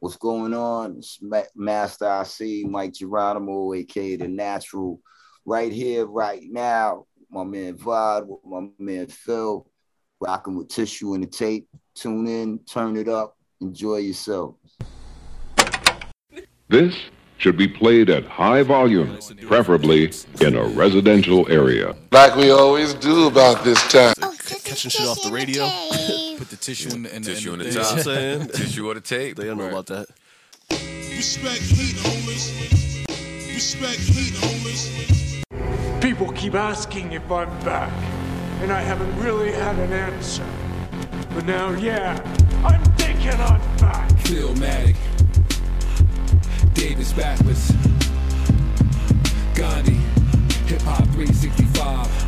What's going on? It's Master I see Mic Geronimo, aka the Natural, right here, right now. My man Vod with my man Phil, rocking with tissue and the tape. Tune in, turn it up, enjoy yourself. This should be played at high volume, preferably in a residential area. Like we always do about this time. Oh, catching shit off the radio. Put the tissue in the, in Tissue in on the, the top. saying? Tissue on the tape. They don't know about that. Respect heat, homies. Respect heat, homies. People keep asking if I'm back, and I haven't really had an answer. But now, yeah, I'm thinking I'm back. Philmatic. Davis backwards. Gandhi. Hip Hop 365.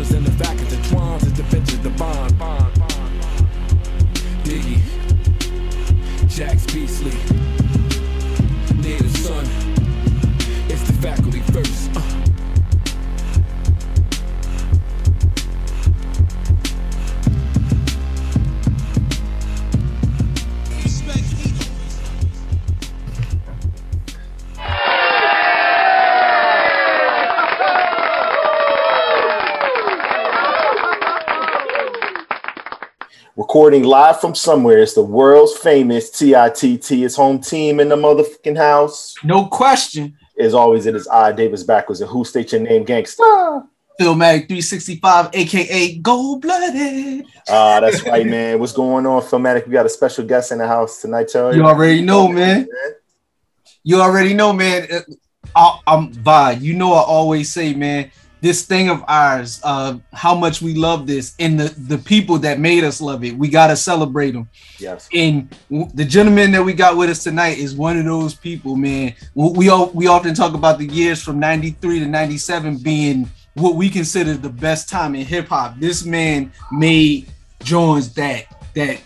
holders and the back. It's the benches, the bond, bond. Diggy, Jax Beasley, Recording live from somewhere. It's the world's famous TITT. His home team in the motherfucking house. No question. As always, it is I, Davis Backwards, and who state your name, gangsta? Philmatic 365, aka Gold Blooded. Ah, that's right, man. What's going on, Philmatic? We got a special guest in the house tonight, Charlie. You already know, man. You already know, man. Uh, I, I'm Vod. You know, I always say, man, this thing of ours, uh, how much we love this, and the the people that made us love it. We gotta celebrate them. Yes. And the gentleman that we got with us tonight is one of those people, man. We all, we often talk about the years from '93 to '97 being what we consider the best time in hip hop. This man made joints that that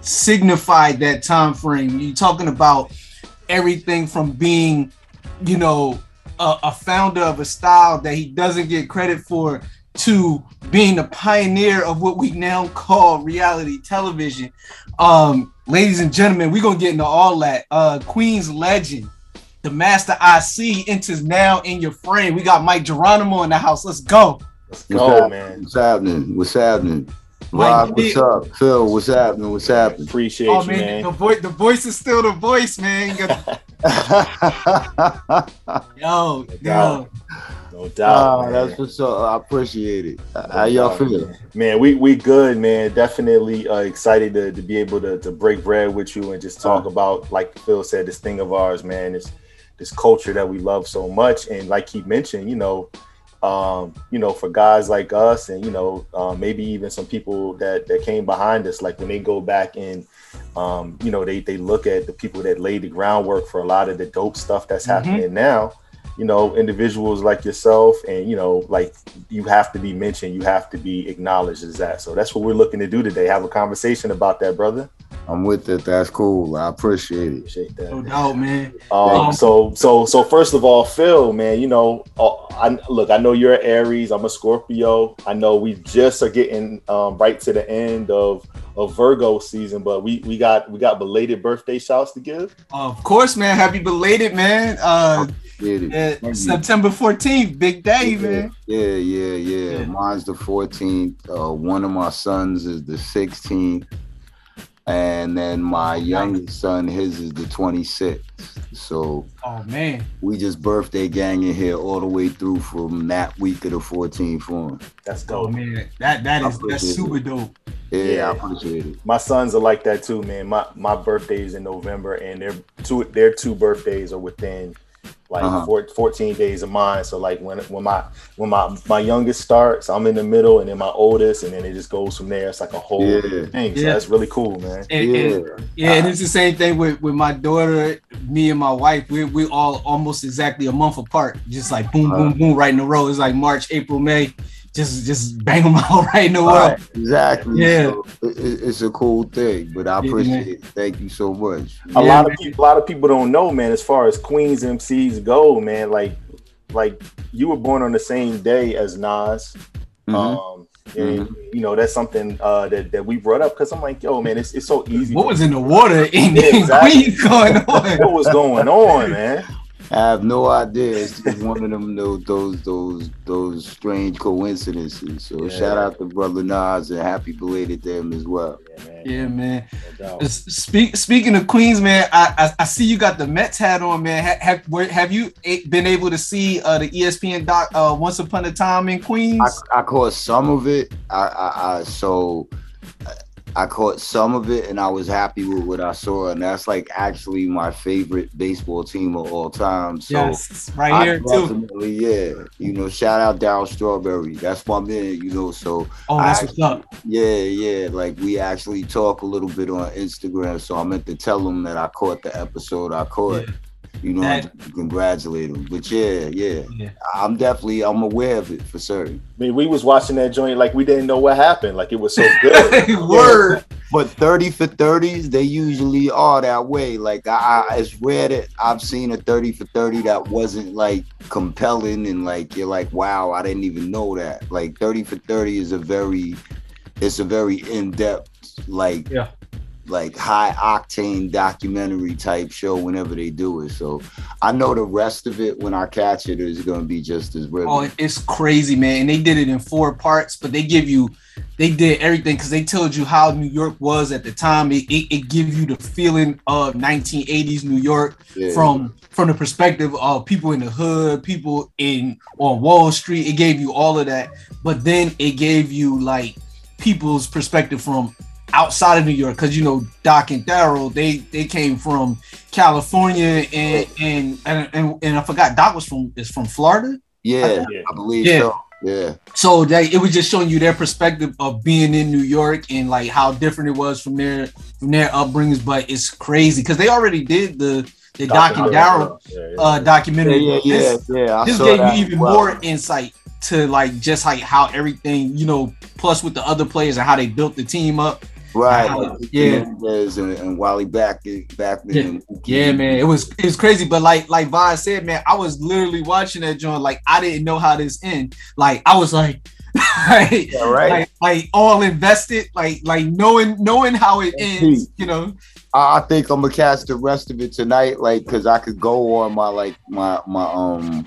signified that time frame. You're talking about everything from being, you know, a, a founder of a style that he doesn't get credit for to being the pioneer of what we now call reality television. Um, ladies and gentlemen, we're gonna get into all that. Uh, Queen's legend, the Masta I.C. enters now in your frame. We got Mic Geronimo in the house. Let's go. Let's go, hap- man. what's happening? What's happening? Mike, Rob, you what's up? Phil, what's happening? What's happening? Appreciate Oh you, man, man. the voice, the voice is still the voice, man. You got- yo, yo. doubt. No doubt. Man. that's what's up. I appreciate it. How y'all feel? Man, we we good, man. Definitely uh, excited to, to be able to, to break bread with you and just talk Uh. about, like Phil said, this thing of ours, man. This this culture that we love so much, and like he mentioned, you know, um, you know, for guys like us, and you know, uh, maybe even some people that that came behind us, like when they go back and, um, you know, they they look at the people that laid the groundwork for a lot of the dope stuff that's Mhm. happening now. You know, individuals like yourself, and you know, like you have to be mentioned, you have to be acknowledged as that. So that's what we're looking to do today. Have a conversation about that, brother. I'm with it. That's cool. I appreciate it. Appreciate that. No doubt, man. Um, so so so first of all, Phil, man, you know, uh, I look, I know you're an Aries, I'm a Scorpio. I know we just are getting um, right to the end of of Virgo season, but we we got we got belated birthday shouts to give. Of course, man. Happy belated, man. Uh, Get it. Thank you. September 14th, big day, yeah, man. Yeah, yeah, yeah, Yeah. Mine's the 14th. Uh, one of my sons is the 16th. And then my youngest son, his is the 26th. So Oh man. we just birthday ganging here all the way through from that week of the 14th for him. That's Oh dope. man. That that is appreciate that's it. super dope. Yeah, Yeah. I appreciate it. My sons are like that too, man. My my birthday's in November, and their two their two birthdays are within like Uh-huh. four, 14 days of mine. So like when when my when my my youngest starts, I'm in the middle, and then my oldest, and then it just goes from there. It's like a whole Yeah. thing. So Yeah. that's really cool, man. And, Yeah. and- yeah, and it's the same thing with, with my daughter, me and my wife. We we all almost exactly a month apart. Just like boom, boom, boom, right in a row. It's like March, April, May. Just just bang them out right in a row. Right, exactly. Yeah. So it- it- it's a cool thing, but I Yeah, appreciate it. Thank you so much. a Yeah, lot man. of people a lot of people don't know man as far as queens mcs go man like like you were born on the same day as nas Mhm. um and you know that's something uh that, that we brought up because i'm like yo man it's, it's so easy What was in the water in, Yeah, exactly. Queens going on? what was going on man I have no idea. It's just one of them those those those those strange coincidences. So Yeah. shout out to brother Nas and happy belated to him as well. yeah man Yeah, man. no Speak, speaking of Queens, man, I, I I see you got the Mets hat on, man. Ha- Have where, have you been able to see uh, the ESPN doc uh, Once Upon a Time in Queens? I, I caught some of it. I, I, I so I caught some of it, and I was happy with what I saw. And that's like actually my favorite baseball team of all time. So yes, right I here too. yeah. You know, shout out Down Strawberry. That's my man. You know, so Oh, that's I what's up. Yeah, yeah. Like we actually talk a little bit on Instagram, so I meant to tell him that I caught the episode I caught. Yeah. You know, That- and congratulate him. But yeah, yeah, Yeah. I'm definitely I'm aware of it for certain. I mean, we was watching that joint like we didn't know what happened. Like it was so good. Word. But 30 for 30s, they usually are that way. Like I, I it's rare that I've seen a 30 for 30 that wasn't like compelling and like you're like, wow, I didn't even know that. Like 30 for 30 is a very it's a very in-depth, like Yeah. Like high octane documentary type show whenever they do it. So I know the rest of it when I catch it is gonna be just as riveting. Oh, it's crazy, man. And they did it in four parts, but they give you, they did everything because they told you how New York was at the time. It, it, it give you the feeling of 1980s New York Yeah. from from the perspective of people in the hood, people in on Wall Street. It gave you all of that, but then it gave you like people's perspective from outside of New York because you know Doc and Darryl they they came from California and and and, and, and I forgot Doc was from is from Florida. yeah, Yeah. I believe Yeah. so. Yeah. So they, it was just showing you their perspective of being in New York and like how different it was from their from their upbringings. But it's crazy because they already did the the Doc and Darryl Yeah, yeah. uh, documentary. Yeah, yeah, This- yeah, yeah. This gave you even well. more insight to like just like how everything you know plus with the other players and how they built the team up Right. Yeah. Yeah. And, and Wally back back then. yeah man it was it was crazy but like like Vaughn said man i was literally watching that joint like i didn't know how this end like i was like like, Yeah, right. like like all invested like like knowing knowing how it ends you know I think I'm gonna catch the rest of it tonight, like, cause I could go on my like my my um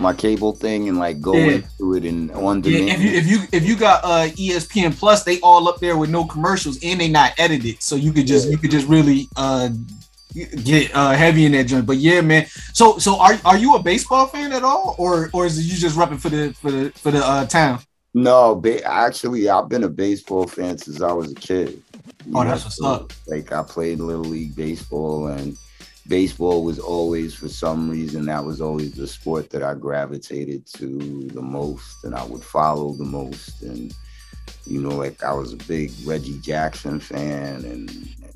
my cable thing and like go Yeah. into it and on yeah, if you if you if you got uh espn plus they all up there with no commercials and they not edited. So you could just you could just really uh get uh heavy in that joint. But yeah man. So so are are you a baseball fan at all? Or or is it you just repping for the for the for the uh town? No, ba- actually, I've been a baseball fan since I was a kid. Oh, that's what's up. Like I played little league baseball, and baseball was always, for some reason, that was always the sport that I gravitated to the most, and I would follow the most. And you know, like I was a big Reggie Jackson fan, and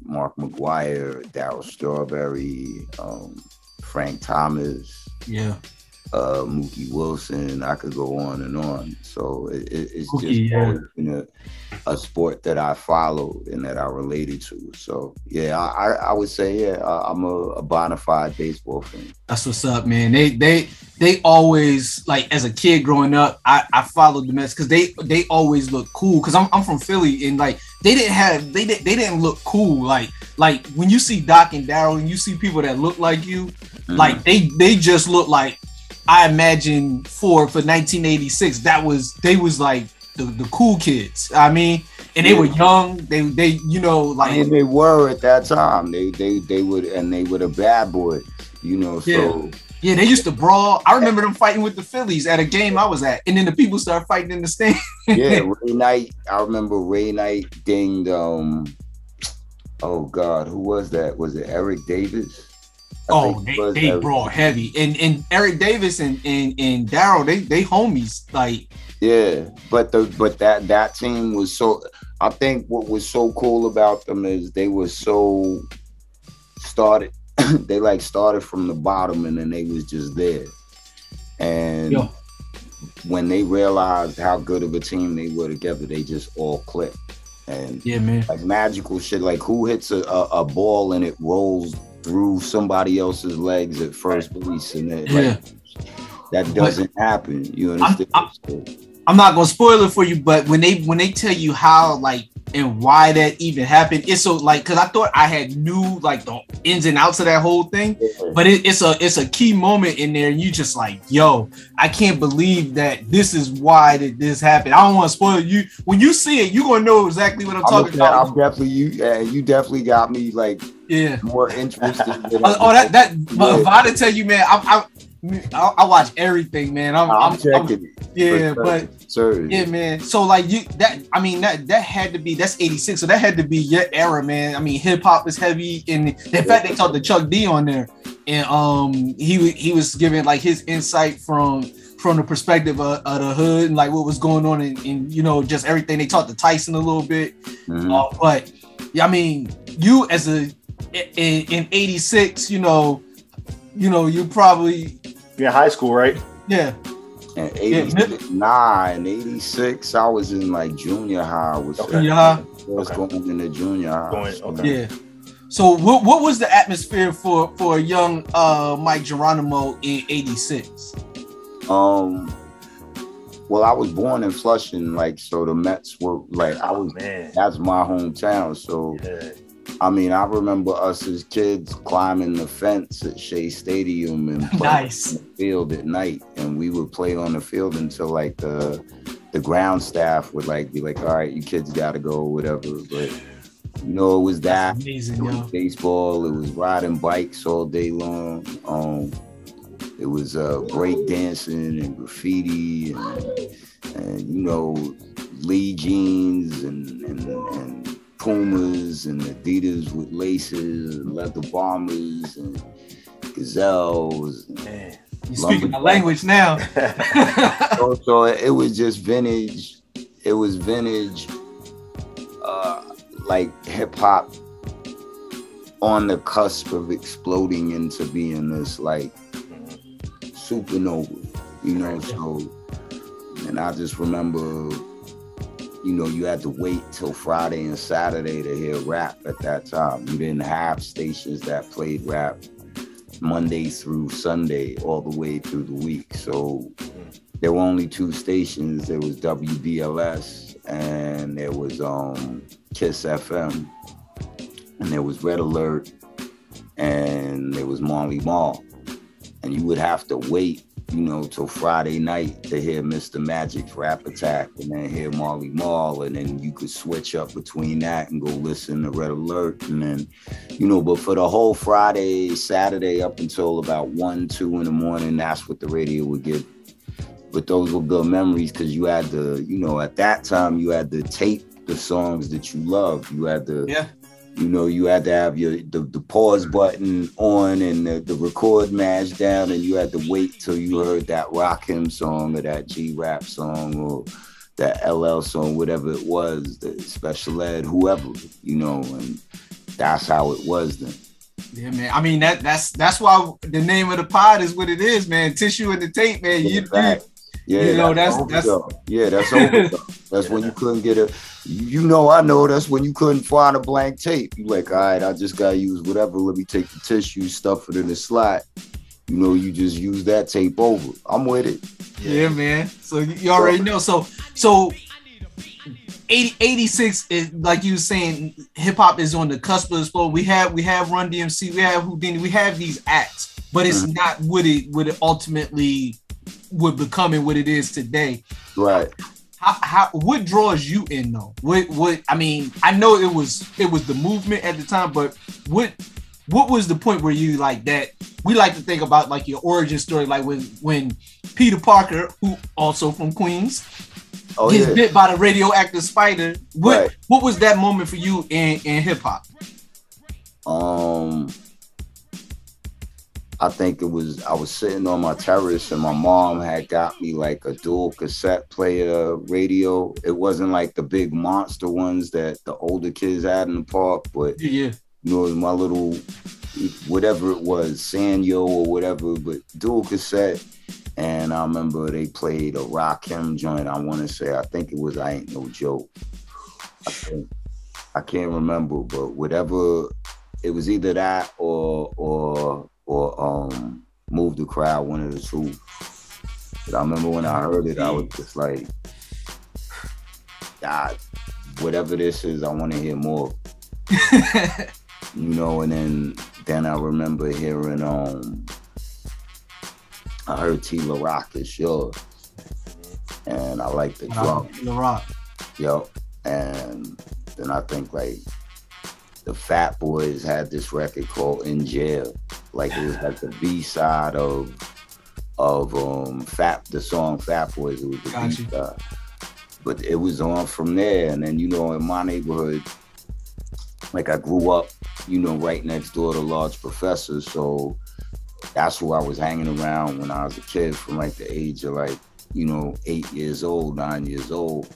Mark McGwire, Darryl Strawberry, um, Frank Thomas yeah uh, Mookie Wilson. I could go on and on. So it, it, it's Mookie, just yeah. a, a sport that I followed and that I related to. So yeah, I, I, would say yeah, I'm a, a bona fide baseball fan. That's what's up, man. They they they always like as a kid growing up, I, I followed the Mets because they they always look cool. Cause I'm I'm from Philly and like they didn't have they didn't they didn't look cool. Like like when you see Doc and Darryl and you see people that look like you, like they they just look like I imagine for for 1986 that was they was like the, the cool kids. I mean, and they were young. They they you know like and they were at that time. They they they would and they were the bad boy. You know, so Yeah. yeah they used to brawl. I remember them fighting with the Phillies at a game I was at, and then the people started fighting in the stand. yeah, Ray Knight. I remember Ray Knight dinged. Um, oh God, who was that? Was it Eric Davis? I Oh, they, they brawl heavy, and and Eric Davis and and, and Darryl, they they homies. Like Yeah, but the but that that team was so. I think what was so cool about them is they were so started. they like started from the bottom and then they was just there. And Yo. when they realized how good of a team they were together, they just all clicked. And yeah, man. like magical shit. Like who hits a, a, a ball and it rolls through somebody else's legs at first base and then Yeah. like that doesn't happen. You understand? So- I'm not gonna spoil it for you, but when they when they tell you how like and why that even happened, it's so like because I thought I had knew like the ins and outs of that whole thing, but it, it's a it's a key moment in there, and you just like, yo, I can't believe that this is why that this happened. I don't want to spoil you. When you see it, you're gonna know exactly what I'm, I'm, talking about. I'm definitely you. Yeah, you definitely got me like yeah. more interested. than Oh, oh, that that but Yeah. if I to tell you, man, I, I I watch everything, man. I'm, I'm I'm, checking it. yeah, but certain. Yeah, man. So like you that I mean that that had to be that's 86. So that had to be your era, man. I mean, hip hop is heavy and in fact they talked to Chuck D on there. And um he he was giving like his insight from from the perspective of, of the hood and like what was going on and, and you know just everything they talked to Tyson a little bit. Mhm. Uh, but I mean, you as a in, in 86, you know, you know, you probably You're in high school, right? yeah. And 86, 86, I was in like junior high. Was Junior high? was Okay. going into junior high. Going- okay. Yeah. So what what was the atmosphere for for a young uh Mic Geronimo in 86? Um, well, I was born in Flushing, like so. The Mets were like I was. Man. That's my hometown, so Yeah. I mean, I remember us as kids climbing the fence at Shea Stadium and playing Nice. on the field at night, and we would play on the field until like the the ground staff would like be like, "All right, you kids got to go, or whatever." But you know, it was that. Amazing, It was baseball. It was riding bikes all day long. Um, it was uh, break dancing and graffiti and, and you know Lee jeans and, and, and Pumas and Adidas with laces and leather bombers and gazelles. Man. You speaking my language now. so, so it was just vintage. It was vintage, uh, like hip hop on the cusp of exploding into being this like supernova, you know. So, and I just remember, you know, you had to wait till Friday and Saturday to hear rap at that time. You didn't have stations that played rap Monday through Sunday, all the way through the week. So there were only two stations. There was WBLS and there was um, Kiss FM, and there was Red Alert, and there was Marley Marl. And you would have to wait, you know, till Friday night to hear Mr. Magic's Rap Attack, and then hear Marley Marl, and then you could switch up between that and go listen to Red Alert, and then, you know, but for the whole Friday, Saturday, up until about one, two in the morning, that's what the radio would give but those were good memories because you had to, you know, at that time you had to tape the songs that you loved. You had to, Yeah. You know, you had to have your the, the pause button on and the, the record mash down, and you had to wait till you heard that Rakim song or that G Rap song or that LL song, whatever it was, the special ed, whoever, you know, and that's how it was then. Yeah, man. I mean that that's that's why the name of the pod is what it is, man. Tissue and the tape, man. You, you Fact. Yeah, You know, that's, that's- overdub. yeah, that's overdub. That's when you couldn't get a. You know, I know that's when you couldn't find a blank tape. You like, all right, I just gotta use whatever. Let me take the tissue, stuff it in the slot. You know, you just use that tape over. I'm with it. Yeah, man. So you you already know. So so 80, 86 is like you were saying, hip hop is on the cusp of explode. We have we have Run DMC, we have Whodini, we have these acts, but it's mm-hmm. not what it what it ultimately would become and what it is today. Right. How, how what draws you in though? What what I mean, I know it was it was the movement at the time, but what what was the point where you like that? We like to think about like your origin story, like when when Peter Parker, who also from Queens, Oh gets yeah. bit by the radioactive spider. What Right. what was that moment for you in in hip hop? Um, I think it was I was sitting on my terrace and my mom had got me like a dual cassette player radio. It wasn't like the big monster ones that the older kids had in the park, but Yeah, you know, it was my little whatever it was, Sanyo or whatever, but dual cassette. And I remember they played a Rakim joint. I want to say, I think it was I Ain't No Joke. I think I can't remember, but whatever it was either that or or or um move the crowd, one of the two. But I remember when I heard it, I was just like, God, whatever this is, I want to hear more. you know, and then then I remember hearing um I heard T La Rock is yours. And I like the drum. The Rock. Yep. And then I think like the Fat Boys had this record called In Jail. Like it was like the B side of of um Fat the song Fat Boys. It was the B side. But it was on from there. And then you know in my neighborhood, like I grew up, you know, right next door to Large Professor. So that's who I was hanging around when I was a kid from like the age of like, you know, eight years old, nine years old.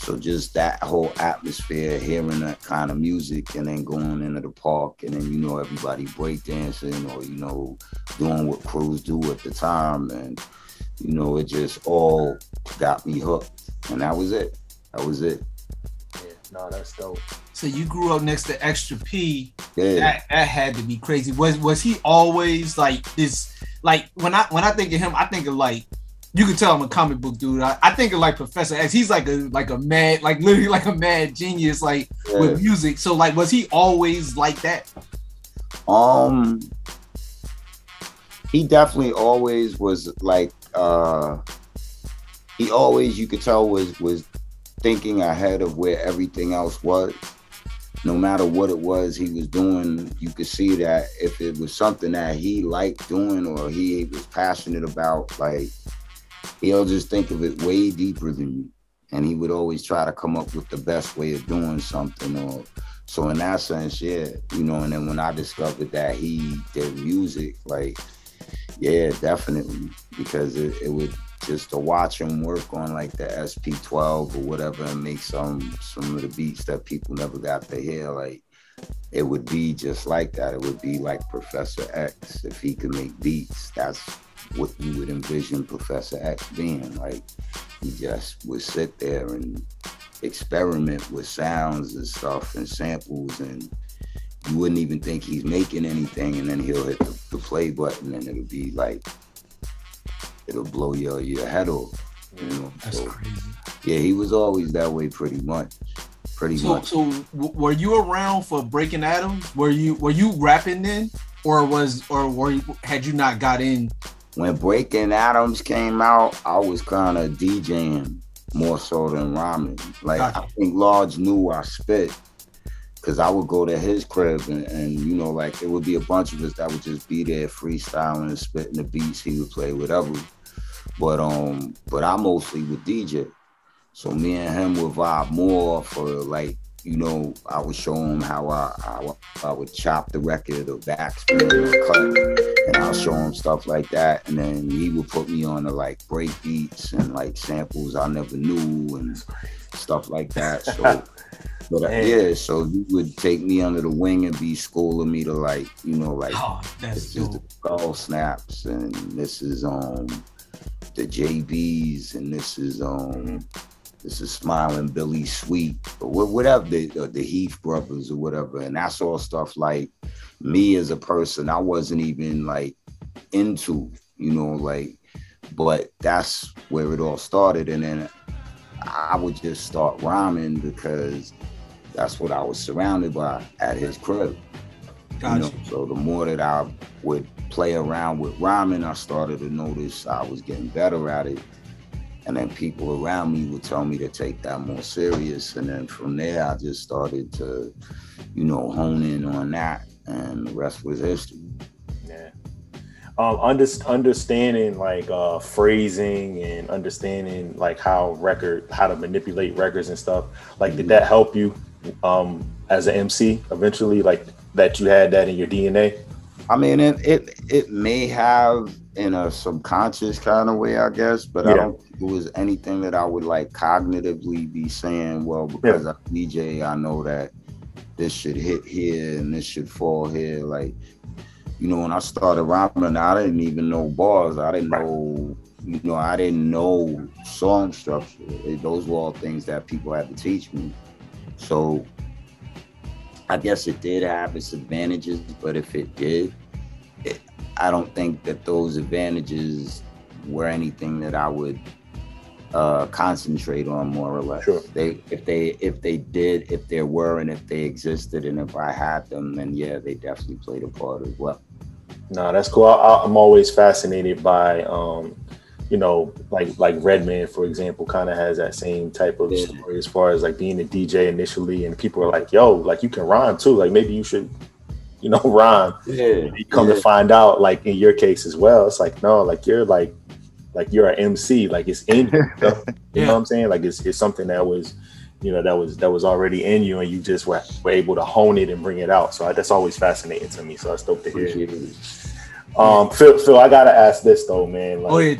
So just that whole atmosphere, hearing that kind of music and then going into the park and then, you know, everybody breakdancing or, you know, doing what crews do at the time. And, you know, it just all got me hooked. And that was it. That was it. Yeah, no, that's dope. So you grew up next to Extra P. Yeah. That that had to be crazy. Was was he always like this? Like when I when I think of him, I think of like you could tell I'm a comic book dude. I, I think of like Professor X. He's like a like a mad, like literally like a mad genius, like Yeah. with music. So like, was he always like that? Um, he definitely always was like uh he always you could tell was was thinking ahead of where everything else was. No matter what it was he was doing, you could see that if it was something that he liked doing or he was passionate about, like he'll just think of it way deeper than you. And he would always try to come up with the best way of doing something or so in that sense, yeah, you know, and then when I discovered that he did music, like, yeah, definitely, because it, it would just to watch him work on like the SP12 or whatever and make some some of the beats that people never got to hear, like it would be just like that. It would be like Professor X if he could make beats. That's what you would envision Professor X being. Like he just would sit there and experiment with sounds and stuff and samples and you wouldn't even think he's making anything and then he'll hit the, the play button and it'll be like it'll blow your, your head off you know That's so crazy. yeah he was always that way pretty much pretty So much so w- were you around for Breaking Atoms? Were you were you rapping then, or was or were you, had you not got in? When Breaking Atoms came out i was kind of djing more so than rhyming like i think large knew i spit because I would go to his crib and, and you know, like it would be a bunch of us that would just be there freestyling and spitting the beats. He would play whatever. But um, but I mostly would DJ. So me and him would vibe more for like, you know, I would show him how I I, I would chop the record or backspin or cut, and I'll show him stuff like that. And then he would put me on the like break beats and like samples I never knew and stuff like that. So. But uh, Man. yeah, so he would take me under the wing and be schooling me to like, you know, like Oh, that's this is the skull snaps and this is um the JBs and this is um this is smiling Billy Suite or whatever the the Heath brothers or whatever, and that's all stuff like me as a person. I wasn't even like into, you know, like, but that's where it all started, and then I would just start rhyming because that's what I was surrounded by at his crib. You know, so the more that I would play around with rhyming, I started to notice I was getting better at it. And then people around me would tell me to take that more serious. And then from there, I just started to, you know, hone in on that, and the rest was history. Yeah. Um, under, understanding like uh, phrasing and understanding like how record, how to manipulate records and stuff. Like, did that help you um, as an MC eventually? Like that you had that in your DNA? I mean, it it, it may have in a subconscious kind of way, I guess, but I don't think it was anything that I would like cognitively be saying, well, because I DJ, I know that this should hit here and this should fall here. Like, you know, when I started rhyming, I didn't even know bars. I didn't know, you know, I didn't know song structure. It- those were all things that people had to teach me. So I guess it did have its advantages, but if it did, I don't think that those advantages were anything that I would uh, concentrate on more or less. Sure. They, if they, if they did, if there were, and if they existed, and if I had them, then yeah, they definitely played a part as well. No, that's cool. I- I, I'm always fascinated by, um, you know, like like Redman, for example, kind of has that same type of Yeah. story as far as like being a DJ initially, and people are like, "Yo, like you can rhyme too. Like maybe you should, you know, rhyme." Yeah. You come to find out, like in your case as well, it's like no, like you're like, like you're an MC, like it's in you. You know, you know what I'm saying? Like it's it's something that was, you know, that was that was already in you, and you just were, were able to hone it and bring it out. So I, that's always fascinating to me. So I dope to hear. Appreciate it. Um, Phil, Phil, I gotta ask this though, man. Like, Oh yeah,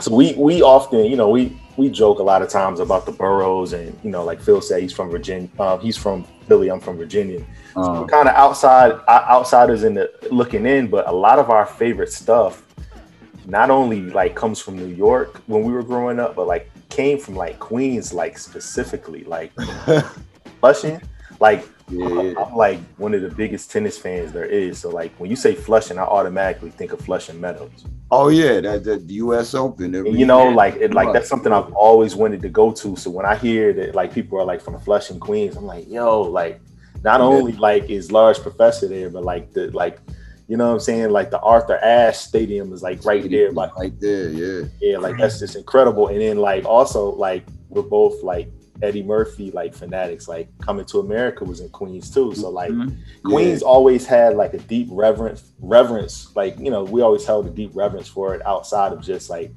so we we often, you know, we we joke a lot of times about the boroughs, and you know, like Phil said, he's from Virginia. Uh, he's from Philly. I'm from Virginia. So Um, we're kind of outside outsiders in the looking in, but a lot of our favorite stuff not only like comes from New York when we were growing up, but like came from like Queens, like specifically, like Flushing. Like Yeah. I'm like one of the biggest tennis fans there is. So like when you say Flushing, I automatically think of Flushing Meadows. oh yeah, that the U.S. Open. And you know, like it, like that's something I've always wanted to go to. So when I hear that like people are like from Flushing, Queens, I'm like, yo, like not Yeah. only like is Large Professor there, but like the like, you know what I'm saying? Like the Arthur Ashe Stadium is like right there, like right there. Yeah. yeah, like that's just incredible. And then like also like we're both like Eddie Murphy like fanatics. Like Coming to America was in Queens too. So like Mhm. Queens always had like a deep reverence, reverence. Like you know, we always held a deep reverence for it outside of just like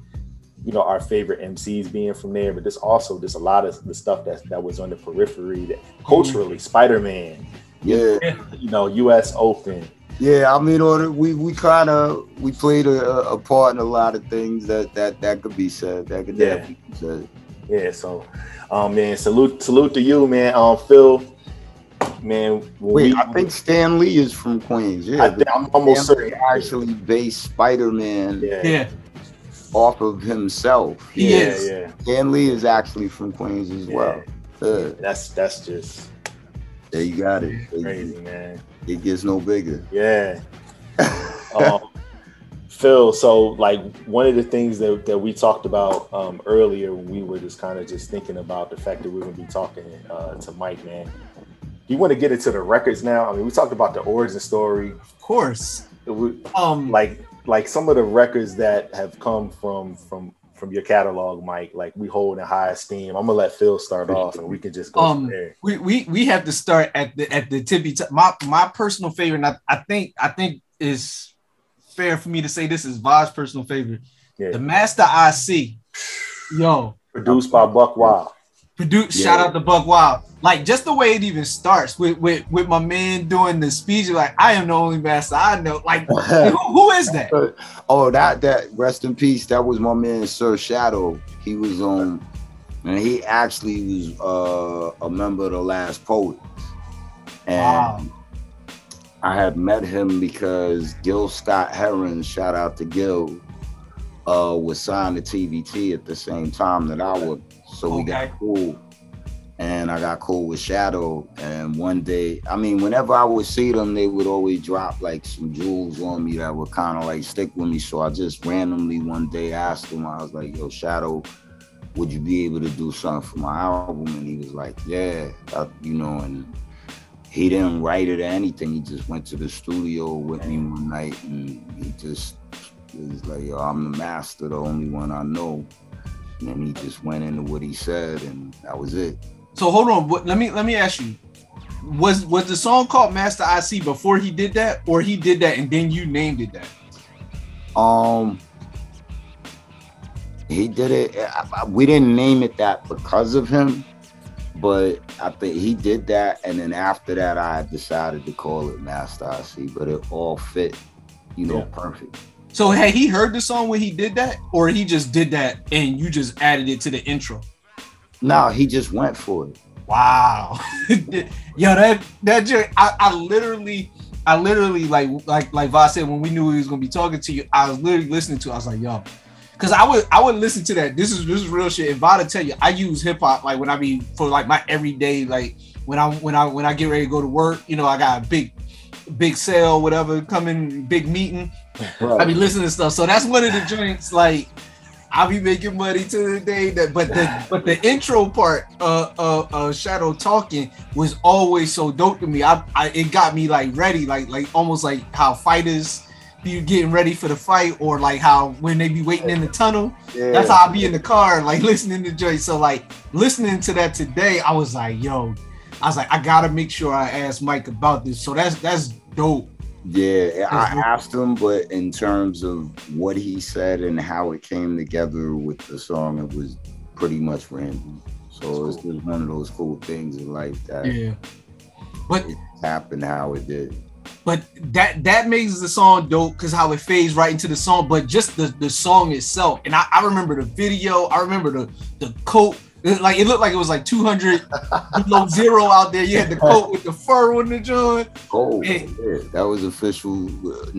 you know our favorite MCs being from there. But there's also just a lot of the stuff that that was on the periphery that culturally, Spider Man, Yeah. you know, U.S. Open. Yeah, I mean, or we we kind of we played a, a part in a lot of things that that that could be said. That could Yeah. definitely be said. Yeah, so um man, salute salute to you, man. Um Phil, man. Wait, we- I think Stan Lee is from Queens. Yeah, I think- I'm almost Stan Lee certain. actually based Spider Man yeah, yeah. off of himself. He yeah, is. yeah. Stan Lee is actually from Queens as well. Yeah, That's that's just there you got it. It, crazy, man. it gets no bigger. Yeah. um, Phil, so like one of the things that, that we talked about um, earlier, when we were just kind of just thinking about the fact that we're gonna be talking uh, to Mike, man. You want to get into the records now? I mean, we talked about the origin story, Of course. We- Um, like like some of the records that have come from from from your catalog, Mike. Like we hold in high esteem. I'm gonna let Phil start off, and we can just go um from there. we, we we have to start at the at the tippy top. My my personal favorite, and I, I think I think is fair for me to say this is Vod's personal favorite. Yeah. The Masta I.C., Yo, Produced by Buck Wild. produce Yeah. shout out to Buck Wild. Like just the way it even starts with with with my man doing the speech, like I am the only master I know. Like who, who is that? Oh, that that rest in peace. That was my man Sir Shadow. He was on, and he actually was uh, a member of the Last Poets. And Wow. I had met him because Gil Scott Heron, shout out to Gil, uh, was signed to TVT at the same time that I was. So we got cool. And I got cool with Shadow. And one day, I mean, whenever I would see them, they would always drop like some jewels on me that would kind of like stick with me. So I just randomly one day asked him, I was like, yo, Shadow, would you be able to do something for my album? And he was like, yeah, I- you know, and he didn't write it or anything. He just went to the studio with me one night and he just he was like, yo, I'm the master, the only one I know. And then he just went into what he said, and that was it. So hold on, let me let me ask you. Was was the song called Masta I.C. before he did that, or he did that and then you named it that? Um, he did it. I- I- We didn't name it that because of him, but I think he did that, and then after that, I decided to call it Master. But it all fit, you know, perfect. So had he heard the song when he did that, or he just did that and you just added it to the intro? No, he just went for it. Wow. Yo, that that just, I, I literally, I literally like like like Voss said when we knew he was gonna be talking to you, I was literally listening to. it. I was like, yo, because I would I would listen to that. This is this is real shit. If And Vada tell you, I use hip hop like when I be for like my everyday like when I when I when I get ready to go to work. You know, I got a big big sale, whatever, coming big meeting. I be listening to stuff. So that's one of the joints like. I'll be making money to the day that, but the but the intro part, uh, uh, uh, Shadow talking was always so dope to me. I, I, it got me like ready, like, like almost like how fighters be getting ready for the fight, or like how when they be waiting in the tunnel. That's how I be in the car, like listening to Joy. So like listening to that today, I was like, yo, I was like, I gotta make sure I ask Mike about this. So that's that's dope. Yeah, I asked him, but in terms of what he said and how it came together with the song, it was pretty much random. So it's just one of those cool things in life that Yeah. But it happened how it did. But that that makes the song dope because how it fades right into the song but just the the song itself. And i, I remember the video i remember the the coat. It- like it looked like it was like 200 below zero out there. You had the coat with the fur on the joint. Oh, yeah, that was official uh,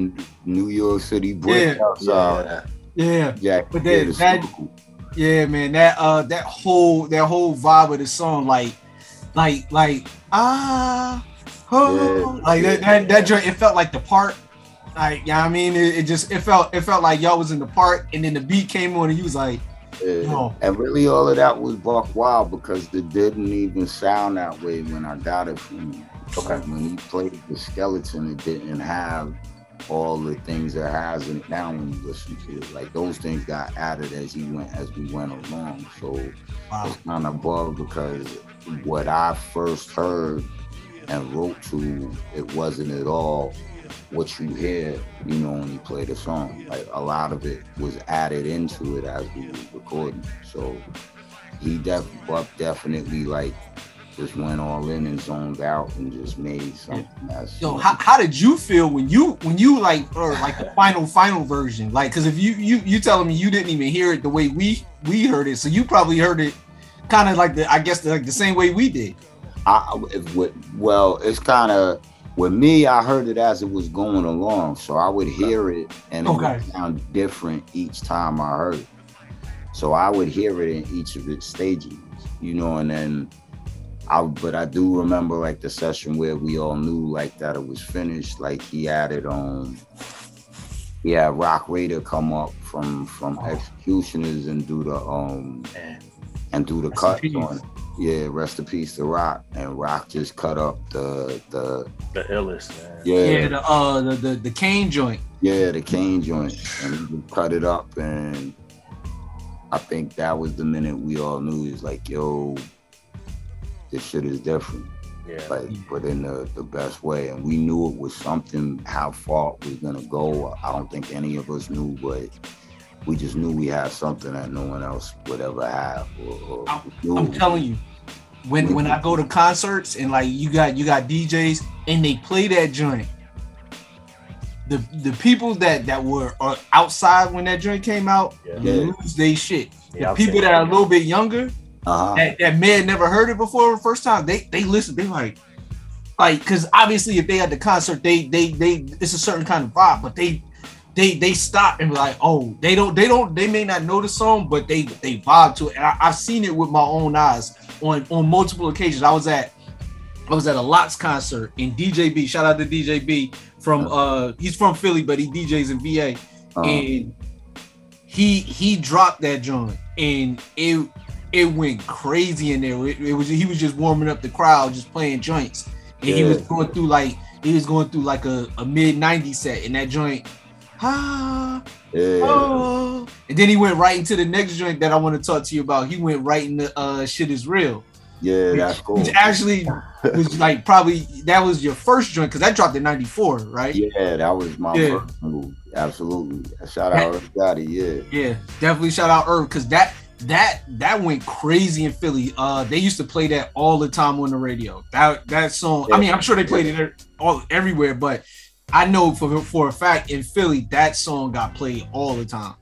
New York City break Yeah. outside. yeah. Yeah, But yeah, then the that- super- yeah man that uh that whole that whole vibe of the song like like like ah oh, Yeah, like that, yeah. that that joint it felt like the part like yeah i mean it, it just it felt it felt like y'all was in the part and then the beat came on and you was like yeah. And really, all of that was Buck Wild because it didn't even sound that way when I got it from him. Okay. Like, when he played the skeleton, it didn't have all the things it has it now when you listen to it. Like those things got added as he went as we went along. So wow it's kind of bug because what I first heard and wrote to, it wasn't at all what you hear, you know, when you play the song. Like a lot of it was added into it as we were recording. So he def Buck definitely like just went all in and zoned out and just made something that's Yo, how, how did you feel when you when you like or like the final final version? Like, cause if you you you telling me you didn't even hear it the way we we heard it, so you probably heard it kind of like the I guess like the same way we did. I, with, well, it's kind of with me. I heard it as it was going along, so I would hear it and it Okay. would sound different each time I heard it. So I would hear it in each of its stages, you know, and then I. But I do remember like the session where we all knew like that it was finished. Like he added on. Yeah, Roc Raida come up from from X-Ecutioners and do the um and do the cuts on it. Yeah, rest in peace to Roc. And Roc just cut up the the The illest, man. Yeah, yeah the uh the the, the cane joint. yeah the cane joint and he cut it up and I think that was the minute we all knew is like yo this shit is different Yeah. like but in the, the best way and we knew it was something how far it was gonna go I don't think any of us knew but we just knew we had something that no one else would ever have or, or I'm- I'm telling you, when when I go to concerts and like you got you got DJs and they play that joint, the the people that that were uh, outside when that joint came out Yeah. Yeah. lose they shit. Yeah, the I've people that that. are a little bit younger uh-huh that, that may have never heard it before the first time, they they listen, they like like because obviously if they at the concert, they they they it's a certain kind of vibe, but they they they stop and be like, oh, they don't they don't they may not know the song, but they they vibe to it. And I, I've seen it with my own eyes on on multiple occasions. I was at I was at a Lox concert in DJB. Shout out to DJB from uh he's from Philly, but he DJs in VA. uh-huh. And he he dropped that joint and it it went crazy in there. It, it was he was just warming up the crowd, just playing joints. And he was going through like he was going through like a, a mid 90s set and that joint ah, Yeah. oh. And then he went right into the next joint that I want to talk to you about. He went right into uh shit is real. Yeah, that's cool. Which actually was like probably that was your first joint because that dropped in 94, right? Yeah, that was my Yeah. first move. Absolutely. Shout out everybody. Yeah. Yeah, definitely shout out Irv because that that that went crazy in Philly. Uh, they used to play that all the time on the radio. That that song. I mean, I'm sure they played it all everywhere, but I know for for a fact in Philly that song got played all the time.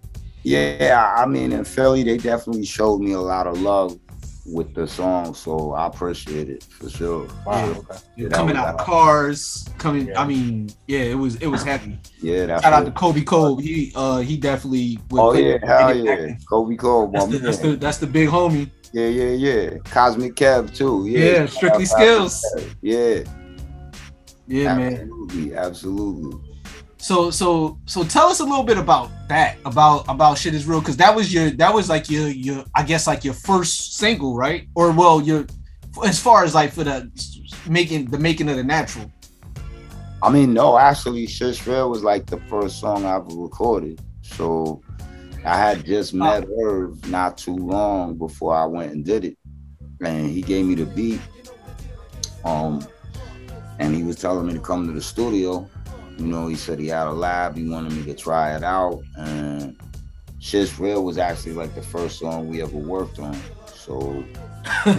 Yeah, I mean in Philly, they definitely showed me a lot of love with the song, so I appreciate it for sure. Wow. Yeah. Okay. Yeah, coming out of cars, coming. Yeah. I mean, yeah, it was it was heavy. Yeah, that's Shout out to Colby Colb. He uh he definitely. would Oh put yeah, hell yeah. acting. Colby Colb, my That's the, that's the that's the big homie. Yeah, yeah, yeah. Cosmic Kev too. Yeah, Yeah, Strictly Skills. Yeah, Yeah, man. absolutely, absolutely. So so so tell us a little bit about that about about shit is real because that was your that was like your your I guess like your first single right or well your as far as like for the making the making of the natural I mean, no, actually, Shit's Real was like the first song I ever recorded. So I had just met Irv not too long before I went and did it. And he gave me the beat. Um, and he was telling me to come to the studio. You know, he said he had a lab, he wanted me to try it out. And Shit's Real was actually like the first song we ever worked on. So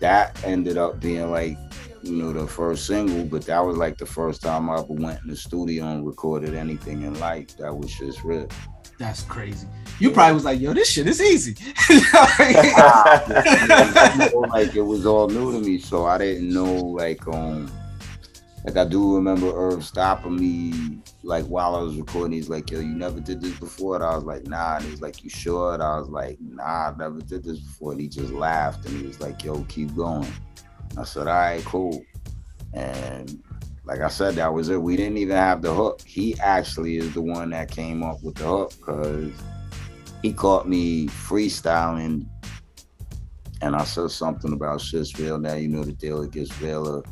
that ended up being like you know, the first single, but that was like the first time I ever went in the studio and recorded anything in life. That was just real. that's crazy you probably was like yo this shit is easy like it was all new to me, so I didn't know like um like I do remember Irv stopping me like while I was recording. He's like, "Yo, you never did this before." And I was like, "Nah." And he's like, "You sure?" And I was like, "Nah, I never did this before." And he just laughed and he was like, "Yo, keep going." I said, "All right, cool." And like I said, that was it. We didn't even have the hook. He actually is the one that came up with the hook because he caught me freestyling and I said something about shit's real now, you know the deal, it gets realer.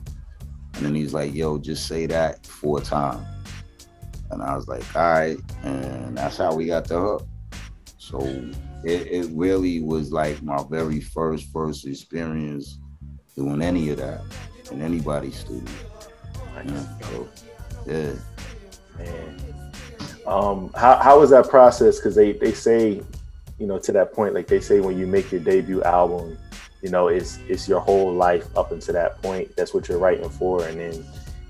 And then he's like, yo, just say that four times. And I was like, all right. And that's how we got the hook. So it, it really was like my very first first experience doing any of that in anybody's studio. Yeah, so, yeah. Man. Um, how how was that process? Because they they say, you know, to that point, like they say when you make your debut album, you know, it's it's your whole life up until that point. That's what you're writing for, and then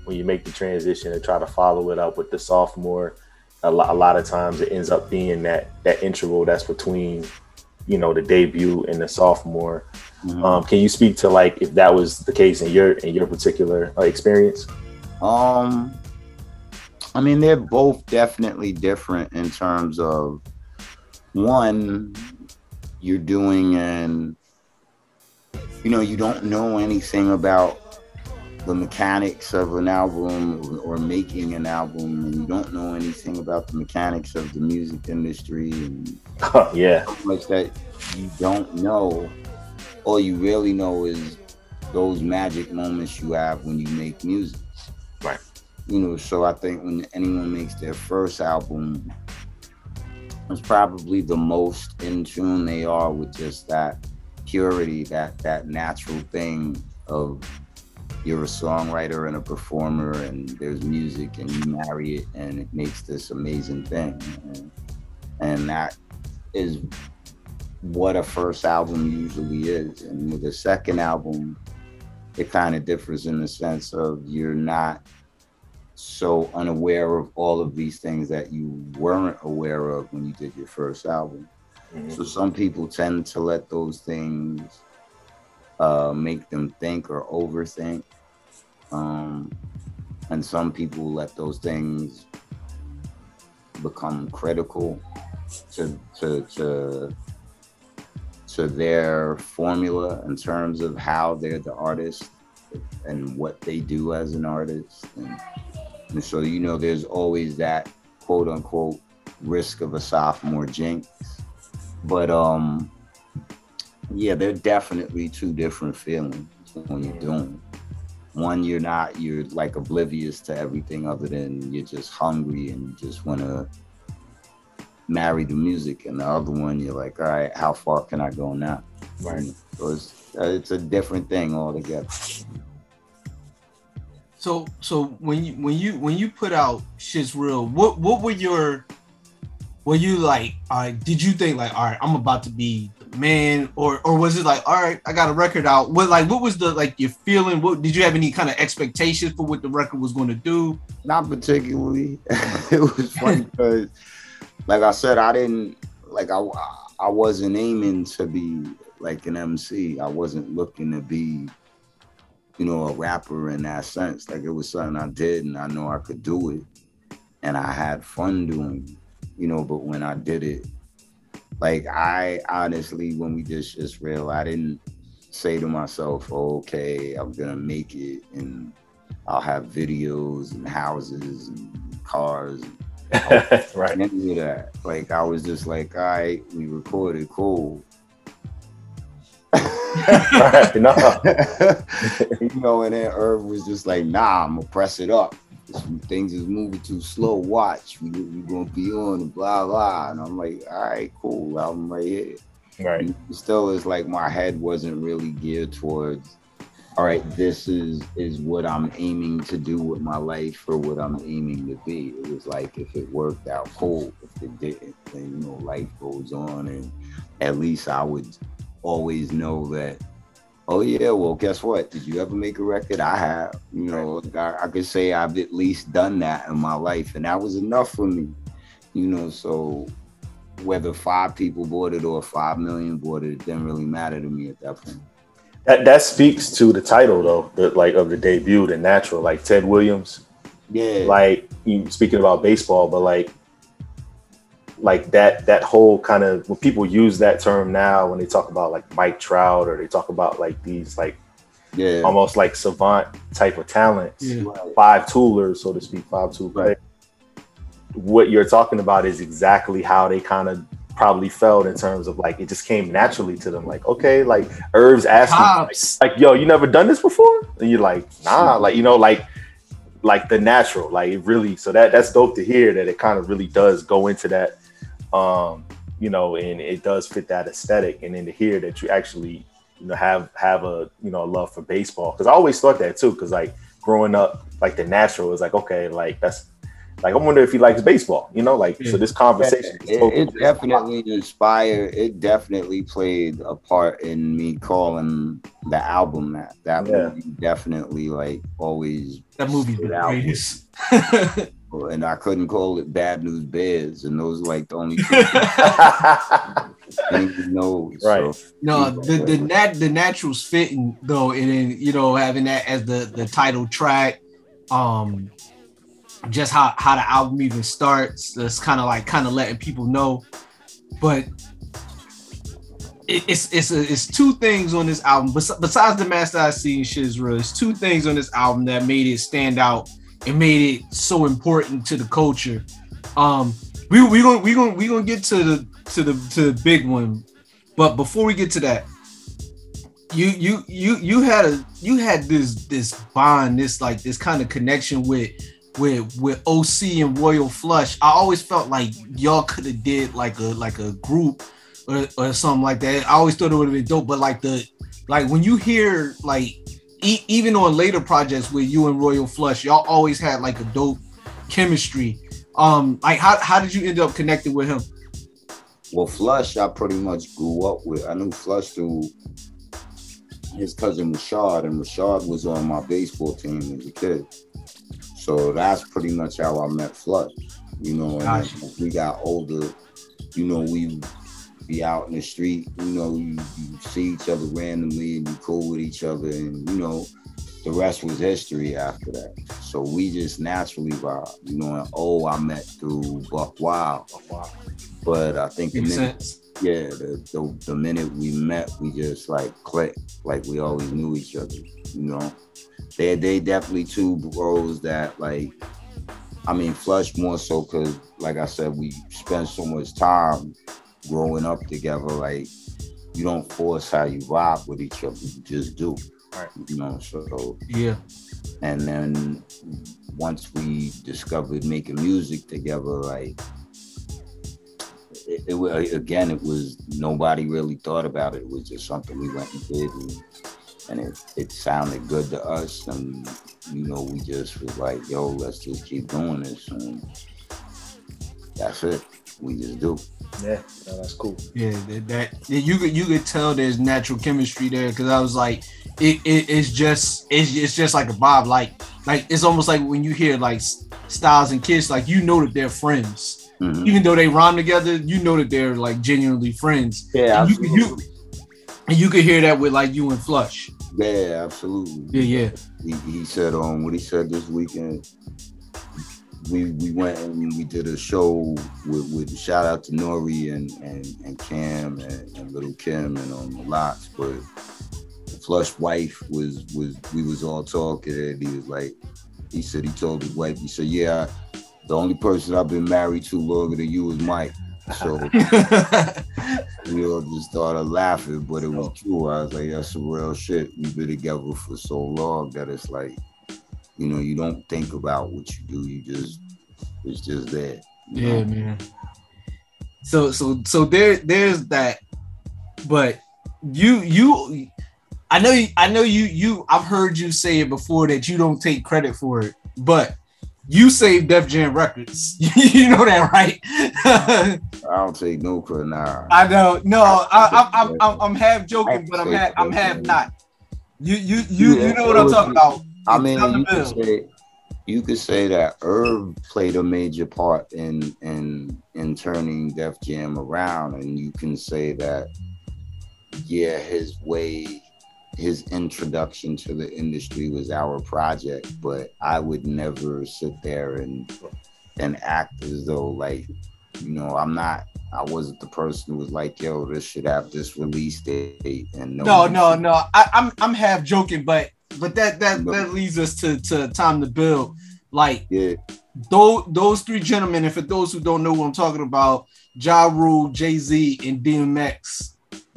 when you make the transition and try to follow it up with the sophomore, a lot, a lot of times it ends up being that that interval that's between, you know, the debut and the sophomore. Mhm. Um, can you speak to like if that was the case in your in your particular uh, experience? Um, I mean, they're both definitely different in terms of one, you're doing and you know, you don't know anything about the mechanics of an album or, or making an album, and you don't know anything about the mechanics of the music industry and yeah, so much that you don't know. All you really know is those magic moments you have when you make music. Right. You know, so I think when anyone makes their first album, it's probably the most in tune they are with just that purity, that that natural thing of you're a songwriter and a performer and there's music and you marry it and it makes this amazing thing. And, and that is what a first album usually is. And with a second album, it kind of differs in the sense of you're not so unaware of all of these things that you weren't aware of when you did your first album. So some people tend to let those things uh, make them think or overthink. Um, and some people let those things become critical to, to, to, to their formula in terms of how they're the artist and what they do as an artist. And, and so, you know, there's always that quote unquote risk of a sophomore jinx. But um, yeah, they're definitely two different feelings when you're doing. One, you're not, you're like oblivious to everything other than you're just hungry and you just want to marry the music, and the other one you're like, all right, how far can I go now? Right. So it's uh, it's a different thing altogether. So so when you when you when you put out shit's real, what what were your were you like, all right, did you think like, all right, I'm about to be the man, or or was it like, all right, I got a record out? What like what was the like your feeling? What did you have any kind of expectations for what the record was going to do? Not particularly. it was funny because, like I said, I didn't like I I wasn't aiming to be like an MC. I wasn't looking to be, you know, a rapper in that sense. Like it was something I did, and I know I could do it, and I had fun doing. it, You know, but when I did it, like I honestly, when we did Shit's Real, I didn't say to myself, okay, I'm gonna make it and I'll have videos and houses and cars. right. Any of that. Like I was just like, all right, we recorded, cool. right. No. you know, and then Irv was just like, nah, I'm gonna press it up. Things is moving too slow. Watch, we we gonna be on and blah blah. And I'm like, all right, cool. I'm right here. Right. And Still, it's like my head wasn't really geared towards. All right, this is is what I'm aiming to do with my life, or what I'm aiming to be. It was like if it worked out, cool. If it didn't, then you know, life goes on, and at least I would always know that oh yeah well guess what? Did you ever make a record? I have you know I, I could say i've at least done that in my life and that was enough for me you know so whether five people bought it or five million bought it it didn't really matter to me at that point. That that speaks to the title though, the like of the debut, the natural, like Ted Williams. yeah. Like you speaking about baseball, but like like that that whole kind of when people use that term now when they talk about like Mike Trout or they talk about like these like yeah almost like savant type of talents, Yeah. Five toolers, so to speak, five tool Right. What you're talking about is exactly how they kind of probably felt in terms of like it just came naturally to them. Like, okay, like Irv's asking, like, like, yo, you never done this before? And you're like, nah, like you know, like like the natural, like it really. So that that's dope to hear that it kind of really does go into that, um, you know, and it does fit that aesthetic. And then to hear that you actually, you know, have have a you know a love for baseball because I always thought that too. Because like growing up, like the natural was like okay, like that's like I wonder if he likes baseball. You know, like so this conversation. is it, it definitely inspired it definitely played a part in me calling the album that that Yeah. movie definitely like always That movie's stood the out. greatest. and I couldn't call it Bad News Bears, and those like the only two things you know. Right. So, No, the the nat the naturals fitting though, and then you know having that as the the title track, um, just how how the album even starts. That's kind of like kind of letting people know, but it, it's it's a, it's two things on this album. Bes- besides the Masta I.C and shit is real. It's two things on this album that made it stand out and made it so important to the culture. Um, we we gonna we gonna we gonna get to the to the to the big one, but before we get to that, you you you you had a you had this this bond, this like this kind of connection with with with OC and Royal Flush. I always felt like y'all could have did like a like a group or, or something like that. I always thought it would have been dope, but like the like when you hear like e- even on later projects with you and Royal Flush, y'all always had like a dope chemistry. Um, like how how did you end up connecting with him? well, Flush, I pretty much grew up with. I knew Flush through his cousin Rashad, and Rashad was on my baseball team as a kid. So that's pretty much how I met Flush. You know, and Gotcha. we got older, you know, we be out in the street, you know, you, you see each other randomly and you cool with each other, and you know, the rest was history after that. So we just naturally vibe, you know. And oh, I met through Buckwild, but I think the minute, sense. yeah, the, the the minute we met, we just like clicked, like we always knew each other, you know. They they definitely two bros that like, I mean, Flush more so because, like I said, we spend so much time growing up together. Like, you don't force how you vibe with each other, you just do. Right. You know, so Yeah. and then once we discovered making music together, like it, it, again, it was nobody really thought about it. It was just something we went and did, and, and it, it sounded good to us. And you know, we just was like, "Yo, let's just keep doing this." And that's it. We just do. Yeah, no, that's cool. Yeah, that, that you could you could tell there's natural chemistry there because I was like, it, it it's just it's, it's just like a vibe. Like like it's almost like when you hear like Styles and Kiss, like you know that they're friends, Mhm. even though they rhyme together. You know that they're like genuinely friends. Yeah, and you, could- you and you could hear that with like you and Flush. Yeah, absolutely. Yeah, yeah. He, he said um what he said this weekend. We we went and we did a show with, with shout out to Nore and and, and Cam and, and Little Kim and um the Lox, but the Flush wife was was we was all talking and he was like he said he told his wife he said yeah the only person I've been married to longer than you is Mike. So we all just started laughing, but it was true. I was like, that's some real shit. We've been together for so long that it's like, you know, you don't think about what you do. You just, it's just that. Yeah, know? man. So so so there there's that, but you you I know you I know you you I've heard you say it before that you don't take credit for it, but you saved Def Jam Records. you know that, right? I don't take no credit now. I know. No, I, I, I'm, I'm I'm half joking, but I'm half, I'm half not. You you you you know what I'm talking about. I mean, you could say you could say that Irv played a major part in in in turning Def Jam around, and you can say that yeah, his way, his introduction to the industry was our project, but I would never sit there and and act as though like you know I'm not. I wasn't the person who was like, "Yo, this should have this release date," and No, no, no. I, I'm I'm half joking, but but that that that leads us to to time to build. Like yeah, those those three gentlemen, and for those who don't know what I'm talking about, Ja Rule, Jay Z, and DMX.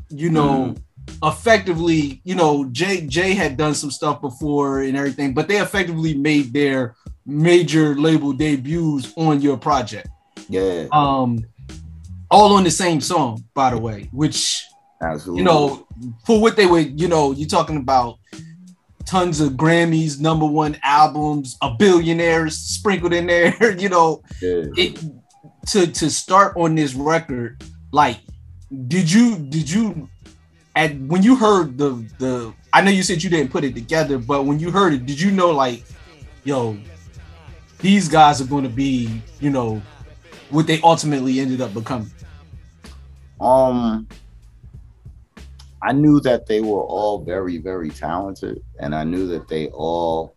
You know, effectively, you know, Jay Jay had done some stuff before and everything, but they effectively made their major label debuts on your project. yeah, Um, all on the same song, by the way, which absolutely. you know, for what they were, you know, you're talking about tons of Grammys, number one albums, a billionaires sprinkled in there, you know, yeah. it to to start on this record, like, did you did you at when you heard the the I know you said you didn't put it together, but when you heard it, did you know like, yo, these guys are going to be, you know, what they ultimately ended up becoming? Um, I knew that they were all very, very talented, and I knew that they all.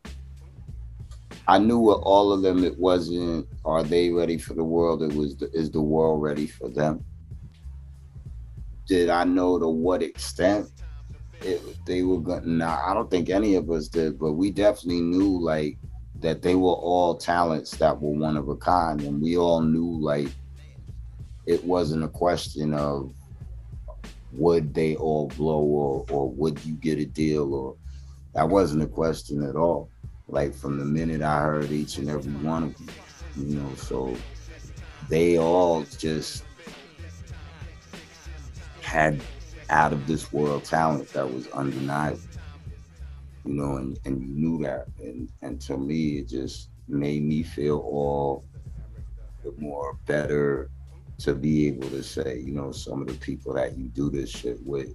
I knew with all of them, it wasn't. Are they ready for the world? It was. The, is the world ready for them? Did I know to what extent it, they were going? Nah, I don't think any of us did, but we definitely knew like that they were all talents that were one of a kind, and we all knew like it wasn't a question of would they all blow or or would you get a deal or that wasn't a question at all. Like from the minute I heard each and every one of them, you know, so they all just had out of this world talent that was undeniable. You know, and, and you knew that. And and to me it just made me feel all the more better to be able to say, you know, some of the people that you do this shit with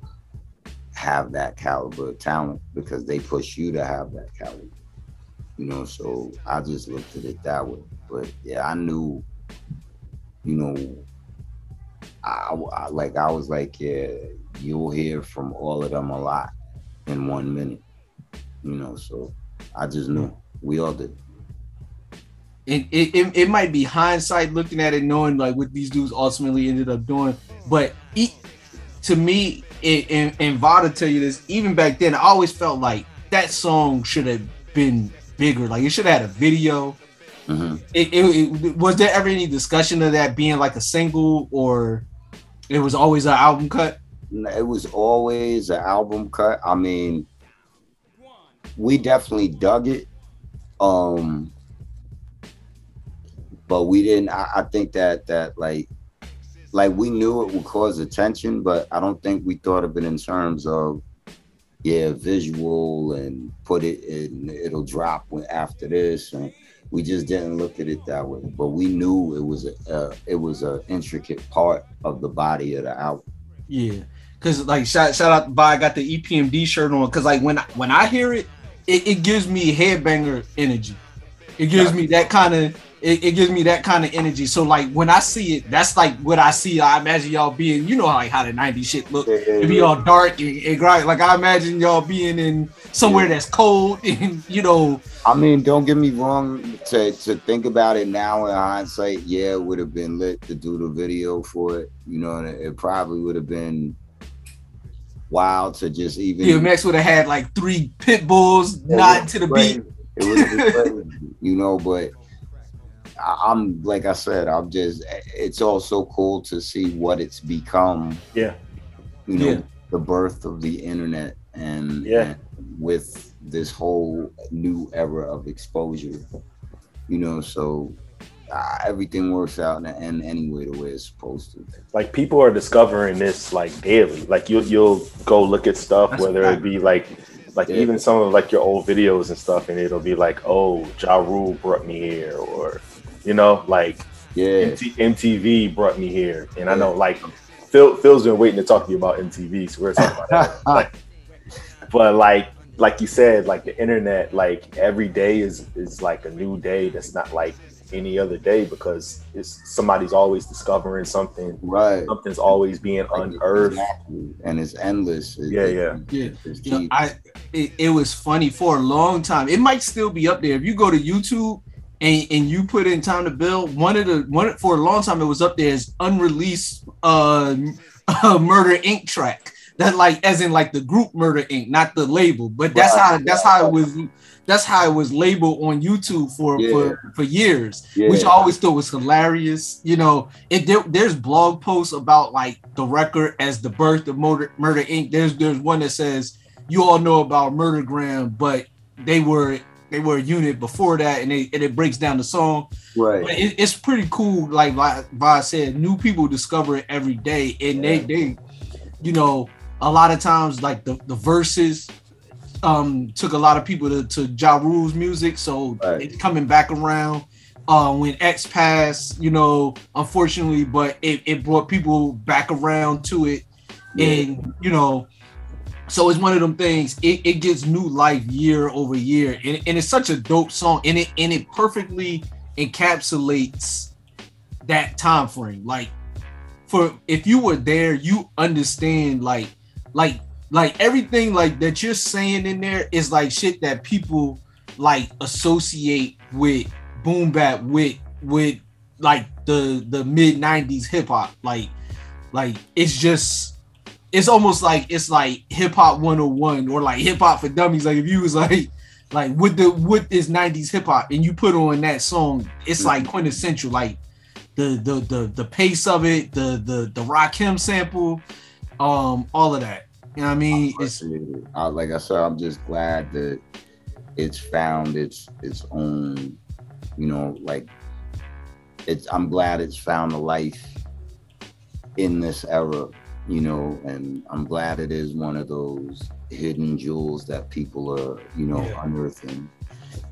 have that caliber of talent because they push you to have that caliber. You know, so I just looked at it that way. But yeah, I knew, you know, I, I like I was like, yeah, you'll hear from all of them a lot in one minute. You know, so I just knew we all did. It, it, it, it might be hindsight looking at it, knowing like what these dudes ultimately ended up doing. But e to me, it, and, and Vada tell you this, even back then, I always felt like that song should have been bigger. Like it should have had a video. hmm It, it, it- was there ever any discussion of that being like a single, or it was always an album cut? it was always an album cut. I mean, we definitely dug it. Um but we didn't I, I think that that like like we knew it would cause attention, but I don't think we thought of it in terms of yeah, visual and put it in it'll drop when, after this and we just didn't look at it that way. But we knew it was a uh, it was a intricate part of the body of the album. Yeah. Cause like shout shout out to Bob, I got the EPMD shirt on. Cause like when I, when I hear it, it, it gives me headbanger energy. It gives me that kind of it, it gives me that kind of energy. So like when I see it, that's like what I see. I imagine y'all being, you know, like how the '90s shit look. It'd be all dark and, and bright. Like I imagine y'all being in somewhere that's cold and you know. I mean, don't get me wrong. To to think about it now in hindsight, yeah, it would have been lit to do the video for it. You know, and it, it probably would have been wild to just even. DMX would have had like three pit bulls Yeah, nodding to the beat. It would have been you know, but I'm like I said, I'm just it's also cool to see what it's become. Yeah. You know, Yeah. the birth of the internet and, Yeah. and with this whole new era of exposure. You know, so uh, everything works out in the end anyway the way it's supposed to. like people are discovering this like daily. Like you'll you'll go look at stuff, That's whether it be like like Yeah. even some of like your old videos and stuff, and it'll be like, oh, Ja Rule brought me here, or you know, like Yeah. MT- MTV brought me here. And I know like Phil Phil's been waiting to talk to you about MTV, so we're talking about that. Like, but like like you said, like the internet, like every day is is like a new day that's not like any other day because it's somebody's always discovering something. Right. Something's always being unearthed. Exactly. And it's endless. It- Yeah, it- yeah. Yeah. You know. I it, it was funny for a long time. It might still be up there. If you go to YouTube and, and you put in time to build, one of the one for a long time it was up there as unreleased uh, uh Murder Inc. track. That like as in like the group Murder Inc., not the label. But that's Right, how that's how it was that's how it was labeled on YouTube for Yeah. for, for years, Yeah. which I always thought was hilarious. You know, it there, there's blog posts about like the record as the birth of Murder Murder Inc. There's there's one that says you all know about Murdergram, but they were they were a unit before that, and, they, and it breaks down the song. right. But it, it's pretty cool. Like Vi said, new people discover it every day, and they they, you know, a lot of times like the the verses um took a lot of people to, to Ja Rule's music, so Right. it's coming back around. Uh, when X passed, you know, unfortunately, but it, it brought people back around to it, and you know, so it's one of them things. It, it gets new life year over year, and, and it's such a dope song, and it and it perfectly encapsulates that time frame. Like, for if you were there, you understand. Like, like, like everything like that you're saying in there is like shit that people like associate with boom bap with with like the the mid 90s hip hop like like it's just it's almost like it's like hip hop 101 or like hip hop for dummies. Like if you was like like with the with this 90s hip hop and you put on that song it's like quintessential. Like the the the the pace of it the the the Rakim sample um all of that. You know what I mean? It's I, like I said, I'm just glad that it's found its its own, you know, like it's. I'm glad it's found a life in this era, you know, and I'm glad it is one of those hidden jewels that people are, you know, Yeah. unearthing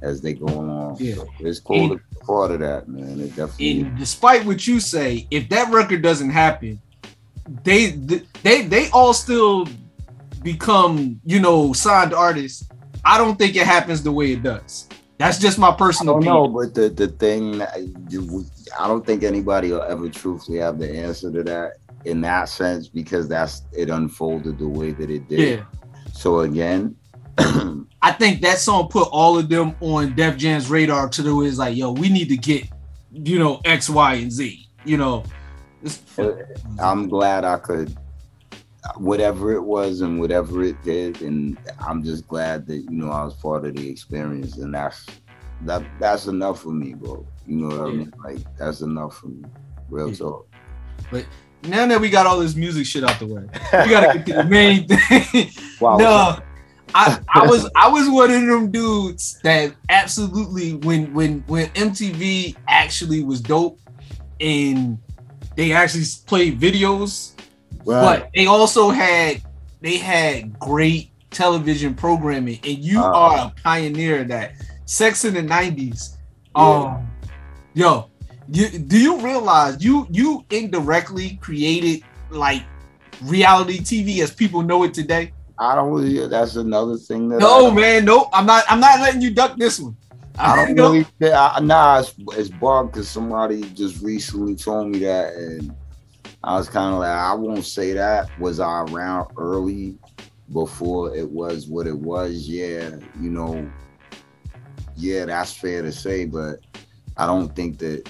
as they go along. Yeah. So it's cool to be part of that, man. It definitely. and despite what you say, if that record doesn't happen, they they they all still become you know signed artists. I don't think it happens the way it does. That's just my I personal don't opinion. know, but the the thing, I don't think anybody will ever truthfully have the answer to that in that sense because that's it unfolded the way that it did. Yeah, So again, I think that song put all of them on Def Jam's radar to the way it's like, yo, we need to get you know X, Y, and Z. You know, I'm glad I could, whatever it was and whatever it did, and I'm just glad that you know I was part of the experience, and that's that that's enough for me, bro. You know what I mean? Like that's enough for me. Real Yeah. talk. Now that we got all this music shit out the way, we gotta get to the main thing. Wow. no, I, I was I was one of them dudes that absolutely when when when MTV actually was dope and they actually played videos, but they also had they had great television programming, and you Uh. are a pioneer of that. Sex in the '90s. Um, yo, you do you realize you you indirectly created like reality TV as people know it today? I don't really. That's another thing that. No, man, no, I'm not. I'm not letting you duck this one. I don't know- really. I, nah, it's, it's bugged because somebody just recently told me that, and I was kind of like, I won't say that. Was I around early before it was what it was? Yeah, you know. Yeah, that's fair to say, but I don't think that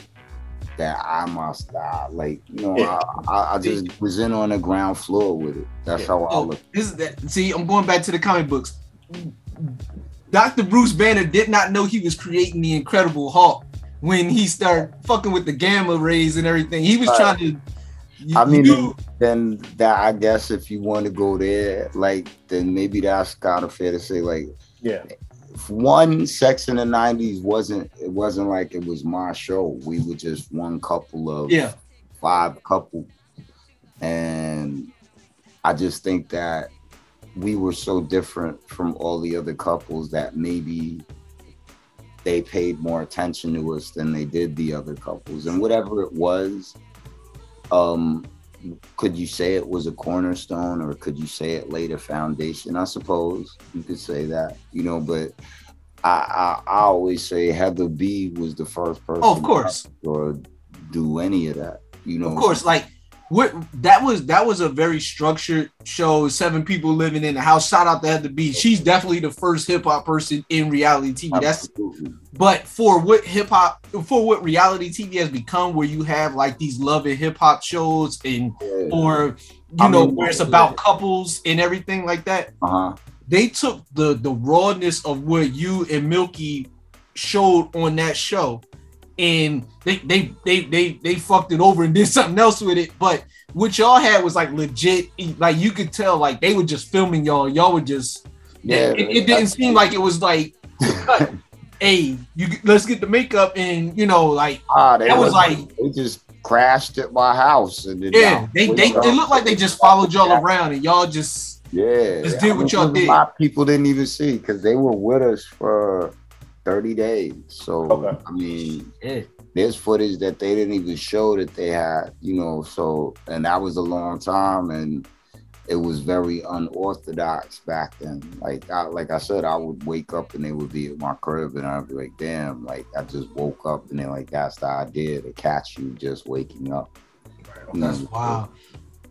that I must die. Like, you know, Yeah. I, I, I just was in on the ground floor with it. That's how I Oh, look. this is that. See, I'm going back to the comic books. Dr. Bruce Banner did not know he was creating the Incredible Hulk when he started fucking with the gamma rays and everything. He was Right. trying to. I mean, you- then that I guess if you want to go there, like, then maybe that's kind of fair to say. Like, Yeah. If one, Sex in the '90s wasn't. It wasn't like it was my show. We were just one couple of yeah, five couple, and I just think that we were so different from all the other couples that maybe they paid more attention to us than they did the other couples and whatever it was um could you say it was a cornerstone or could you say it laid a foundation i suppose you could say that you know but i i, I always say heather b was the first person Oh, of course. or do any of that you know of course. Like what that was that was a very structured show. Seven people living in the house. Shout out to Heather B. She's definitely the first hip hop person in reality TV. That's But for what hip hop, for what reality TV has become, where you have like these love and hip hop shows, and or you I know mean, where it's about couples and everything like that. uh-huh They took the the rawness of what you and Milky showed on that show, and they they they they they fucked it over and did something else with it. But what y'all had was like legit, like you could tell, like they were just filming y'all. Y'all were just yeah it, it didn't seem like it was like hey you let's get the makeup and you know like Ah, That was was like- they just crashed at my house and yeah they they it looked like they just followed y'all around and y'all just yeah just did what y'all there's a did. lot of people didn't even see because they were with us for 30 days. So Okay. i mean yeah. there's footage that they didn't even show that they had you know so and that was a long time and it was very unorthodox back then. Like I, like i said i would wake up and they would be at my crib and i'd be like damn like i just woke up and they're like that's the idea to catch you just waking up. You that's know, wow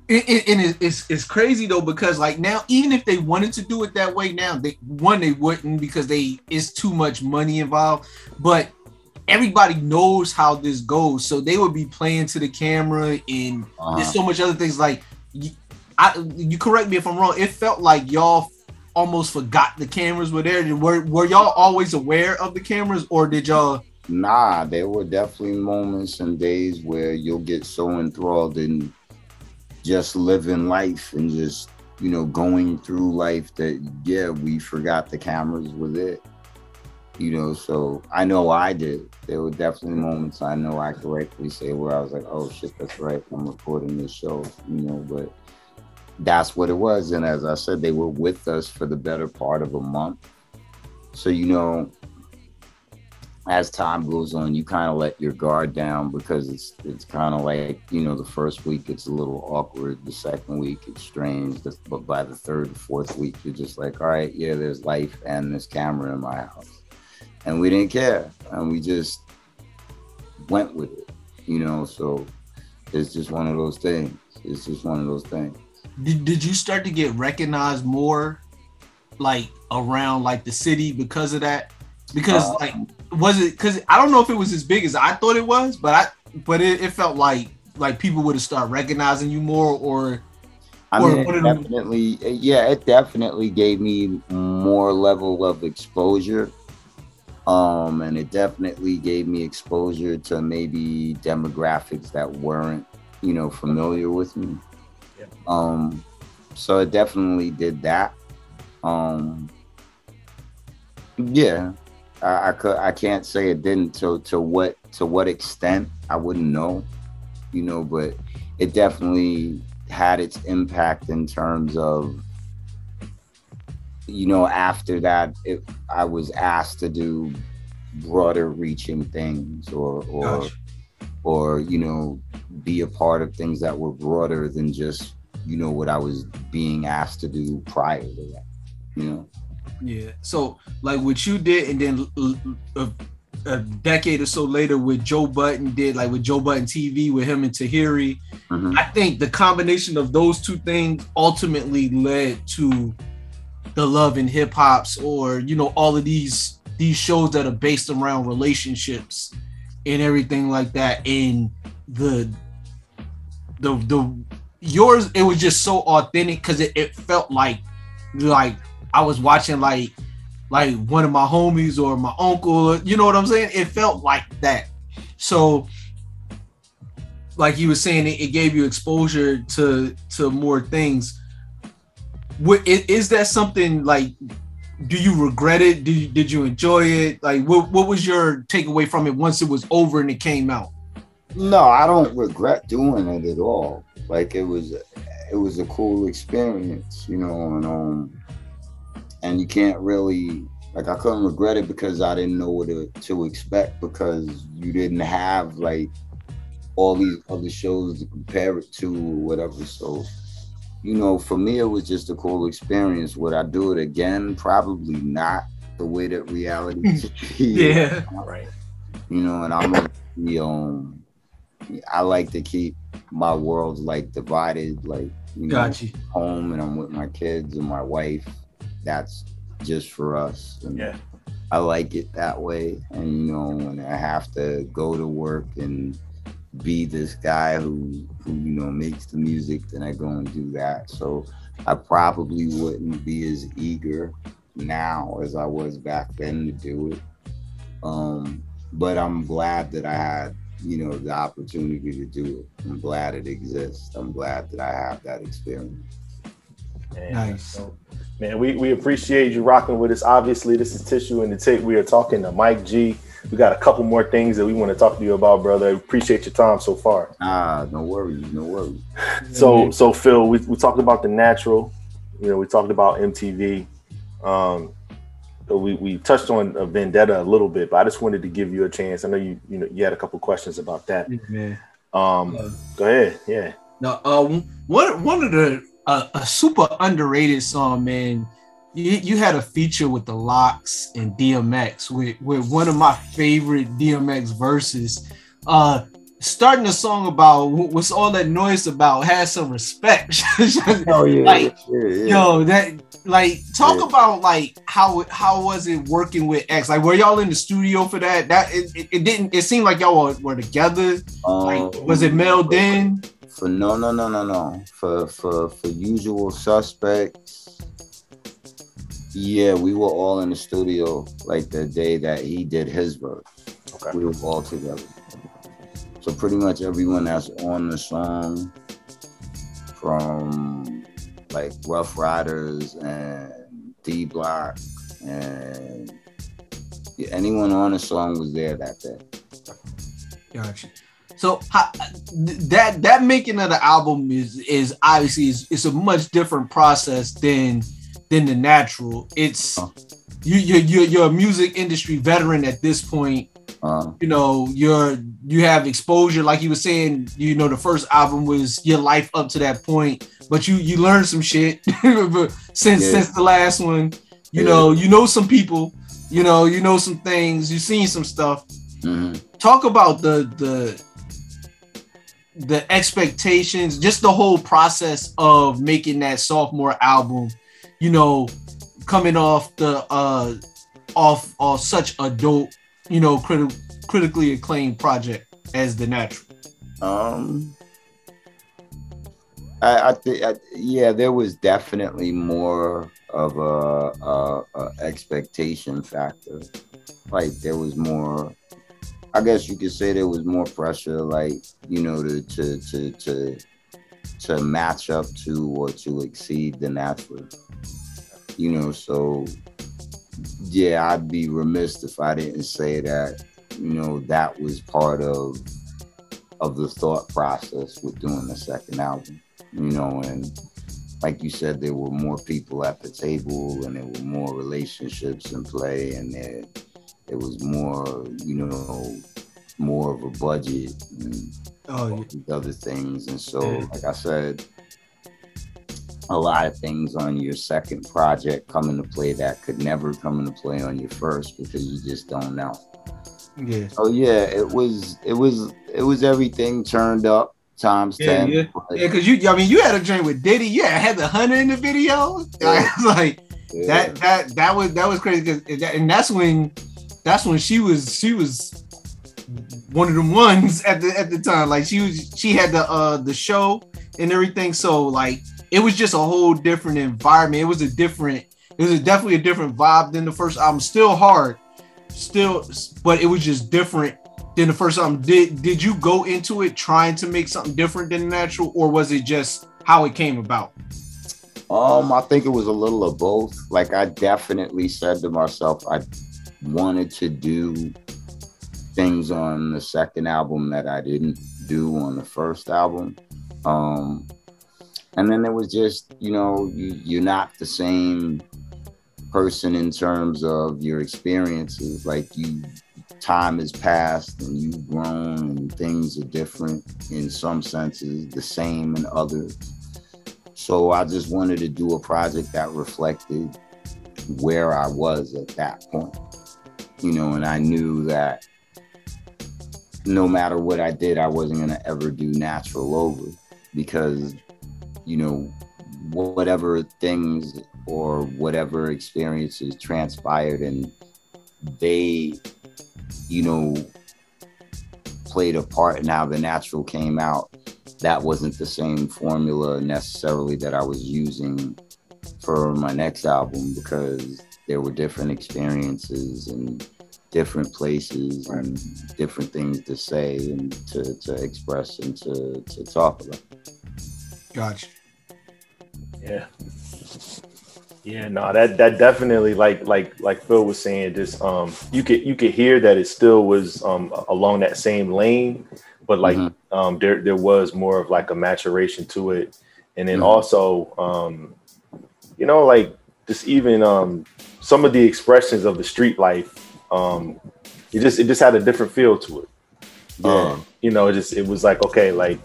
it, it, and it, it's it's crazy though because like now even if they wanted to do it that way now they one they wouldn't because they it's too much money involved but everybody knows how this goes so they would be playing to the camera and uh-huh. there's so much other things like you, I, you correct me if I'm wrong. It felt like y'all almost forgot the cameras were there. Were were y'all always aware of the cameras, or did y'all? Nah, there were definitely moments and days where you'll get so enthralled in just living life and just, you know, going through life that, yeah, we forgot the cameras were there. You know, so I know I did. There were definitely moments I know I correctly say where I was like, oh shit, that's right. I'm recording this show, you know, but that's what it was. And as I said, they were with us for the better part of a month. So, you know, as time goes on, you kind of let your guard down because it's it's kind of like you know the first week it's a little awkward, the second week it's strange, but by the third, fourth week you're just like, all right, yeah, there's life and this camera in my house, and we didn't care, and we just went with it, you know. So it's just one of those things. It's just one of those things. Did, did you start to get recognized more, like around like the city because of that? Because Uh, like was it? Because I don't know if it was as big as I thought it was, but I but it, it felt like like people would have started recognizing you more, or I Or mean, it definitely, yeah, it definitely gave me more level of exposure. Um, and it definitely gave me exposure to maybe demographics that weren't, you know, familiar with me. Yeah. Um, so it definitely did that. Um, yeah, I, I could, I can't say it didn't. To to what to what extent I wouldn't know. you know, but it definitely had its impact in terms of you know after that it, i was asked to do broader reaching things or or Gotcha. or you know be a part of things that were broader than just you know what i was being asked to do prior to that you know Yeah. So like what you did, and then a decade or so later, with Joe Budden did, like with Joe Budden TV with him and Tahiry, Mhm. I think the combination of those two things ultimately led to the love in hip hops, or you know, all of these these shows that are based around relationships and everything like that. And the the the yours, it was just so authentic because it, it felt like like I was watching like like one of my homies or my uncle, you know what I'm saying? It felt like that. So like you were saying, it, it gave you exposure to to more things. What is, that something like? Do you regret it? Did you, did you enjoy it? Like, what what was your takeaway from it once it was over and it came out? no i don't regret doing it at all like it was it was a cool experience you know and um and you can't really like i couldn't regret it because i didn't know what to, to expect because you didn't have like all these other shows to compare it to or whatever so you know for me it was just a cool experience would i do it again probably not the way that reality TV Yeah. Right. you know, and I'm a, the, um, I like to keep my world like divided, like you know, Got you. home and I'm with my kids and my wife. That's just for us. And Yeah. I like it that way. And you know, when I have to go to work and be this guy who who you know makes the music, then I go and do that. So I probably wouldn't be as eager now as I was back then to do it. Um, but I'm glad that I had, you know, the opportunity to do it. I'm glad it exists. I'm glad that I have that experience. Man, Nice. so, man, we, we appreciate you rocking with us. Obviously, this is Tissue and the Tape. We are talking to Mike G. We got a couple more things that we want to talk to you about, brother. Appreciate your time so far. Ah, no worries, no worries. So, so Phil, we, we talked about the natural. You know, we talked about MTV. Um, so we, we touched on uh, Vendetta a little bit, but I just wanted to give you a chance. I know you you know you had a couple questions about that. Man. Um, go ahead. Yeah. Now, uh, one one of the uh, a super underrated song, man. You, you had a feature with the Lox and DMX with, with one of my favorite DMX verses. Uh, starting a song about what's all that noise about has some respect. Oh yeah, Like, yeah, yeah. Yo, that like talk Yeah. about like how how was it working with X? Like, were y'all in the studio for that? That it, it, it didn't. It seemed like y'all were, were together. Like, Um, was it mailed in? For no, no, no, no, no. For for for usual suspects. Yeah, we were all in the studio like the day that he did his verse. Okay. We were all together. So pretty much everyone that's on the song, from like Ruff Ryders and D Block and yeah, anyone on the song was there that day. Gotcha. So how, that that making of the album is is obviously is it's a much different process than than the natural. It's Uh. you you you're, you're a music industry veteran at this point. Uh, You know you're you have exposure, like you were saying. You know the first album was your life up to that point, but you you learned some shit but since Yeah. since the last one. You Yeah. know you know some people. You know you know some things. You've seen some stuff mhm. talk about the the the expectations just the whole process of making that sophomore album you know coming off the uh off off such a dope you know criti- critically acclaimed project as the natural Um, I, I think, yeah, there was definitely more of a, a, a expectation factor. Like there was more. I guess you could say there was more pressure, like you know, to to to to to match up to or to exceed the natural. You know, so yeah, I'd be remiss if I didn't say that. You know, that was part of of the thought process with doing the second album. You know, and like you said, there were more people at the table, and there were more relationships in play, and there it was more, you know, more of a budget and Oh, these other things. And so, like I said, a lot of things on your second project come into play that could never come into play on your first because you just don't know. yeah. Oh yeah, it was it was it was everything turned up times Yeah, ten. yeah, yeah. Because you, I mean, you had a joint with Diddy. Yeah, I had the hunter in the video. I was like yeah. that. That that was that was crazy. 'cause that- and that's when that's when she was she was one of them ones at the at the time. Like she was she had the uh the show and everything. So like it was just a whole different environment. It was a different. It was a, definitely a different vibe than the first album. Still hard, still, but it was just different than the first album. Did did you go into it trying to make something different than Natural, or was it just how it came about? Um, I think it was a little of both. Like I definitely said to myself, I wanted to do things on the second album that I didn't do on the first album. Um, and then it was just, you know, you, you're not the same person in terms of your experiences. Like you, time has passed and you've grown and things are different in some senses, the same in others. So I just wanted to do a project that reflected where I was at that point. You know, and I knew that no matter what I did, I wasn't gonna ever do Natural over because, you know, whatever things or whatever experiences transpired and they, you know, played a part in how the Natural came out that wasn't the same formula necessarily that I was using for my next album because there were different experiences and different places and different things to say and to, to express and to, to talk about. Gotcha. Yeah. Yeah, no, that that definitely like like like Phil was saying, just um you could you could hear that it still was um along that same lane, but like Mhm. um there there was more of like a maturation to it. And then Mhm. also um you know like just even um some of the expressions of the street life um it just it just had a different feel to it. Yeah. Um, you know, it just it was like okay, like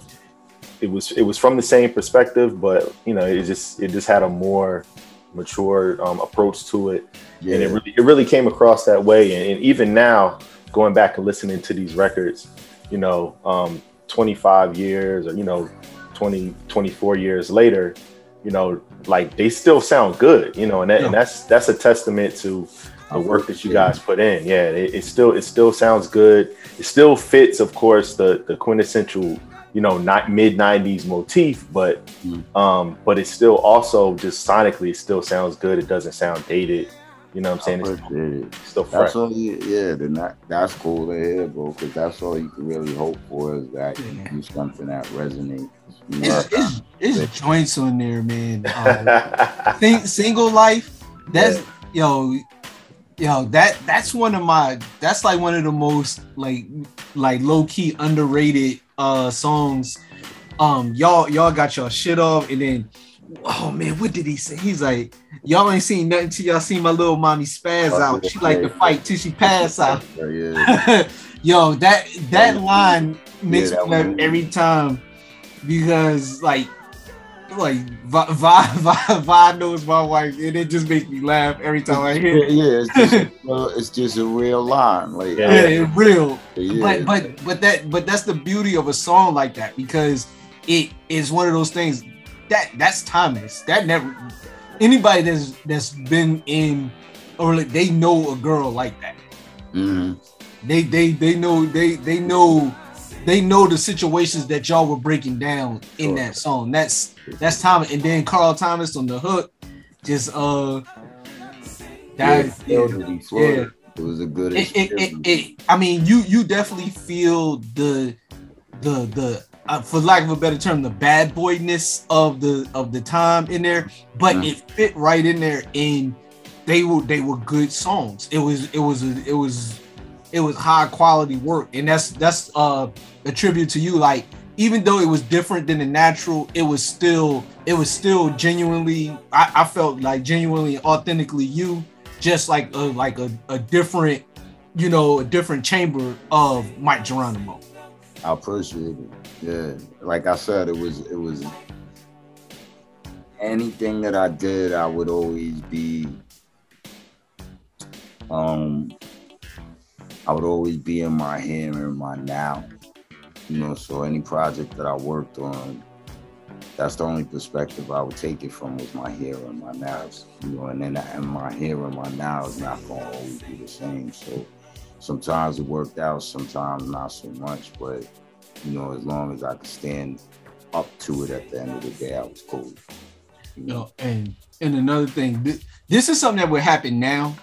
it was it was from the same perspective, but you know, it just it just had a more mature um, approach to it, yeah. and it really it really came across that way. And, and even now, going back and listening to these records, you know, um, 25 years or you know, 20 24 years later, you know, like they still sound good, you know, and, that, and that's that's a testament to the work that you guys put in. Yeah, it, it still it still sounds good. It still fits, of course, the the quintessential, you know, not mid '90s motif, but Mm. um, but it still also just sonically it still sounds good. It doesn't sound dated. You know what I'm saying? It's Appreciate it. still fresh. That's all you, yeah, then that, that's cool to hear, bro, because that's all you can really hope for is that you do something that resonates. It's, it's, it's joints on there, man. Um, Sing, single life. That's yo, yo. That that's one of my. That's like one of the most like like low key underrated uh songs. Um, y'all y'all got your shit off, and then oh man, what did he say? He's like, y'all ain't seen nothing till y'all see my little mommy spaz Oh, out. She like to fight till she pass out. Yeah, yeah. Yo, that that line makes Yeah, me laugh every time because like like Vi, Vi, Vi, Vi knows my wife and it just makes me laugh every time I hear it. yeah, it's just, a- well, it's just a real line. Like, Yeah. Yeah, real. yeah. But but but that but that's the beauty of a song like that because it is one of those things that that's timeless. That never anybody that's that's been in or like they know a girl like that. Mhm. They they they know they they know they know the situations that y'all were breaking down in Sure. that song. That's that's Thomas and then Carl Thomas on the hook. Just uh that it yeah, flowed, he flowed. yeah. It was a good It, it, it, I mean, you you definitely feel the the the uh, for lack of a better term, the bad boyness of the of the time in there, but Mhm. it fit right in there. And they were they were good songs. It was it was a, it was it was high quality work, and that's that's uh, a tribute to you. Like even though it was different than the Natural, it was still it was still genuinely. I, I felt like genuinely, authentically you, just like a, like a, a different, you know, a different chamber of Mic Geronimo. I appreciate it. Yeah, like I said, it was it was anything that I did, I would always be um I would always be in my here and my now. You know, so any project that I worked on, that's the only perspective I would take it from was my here and my now. You know, and then and my here and my now is not gonna always be the same. So sometimes it worked out, sometimes not so much. But you know, as long as I could stand up to it at the end of the day, I was cool. You know, and and another thing, this, this is something that would happen now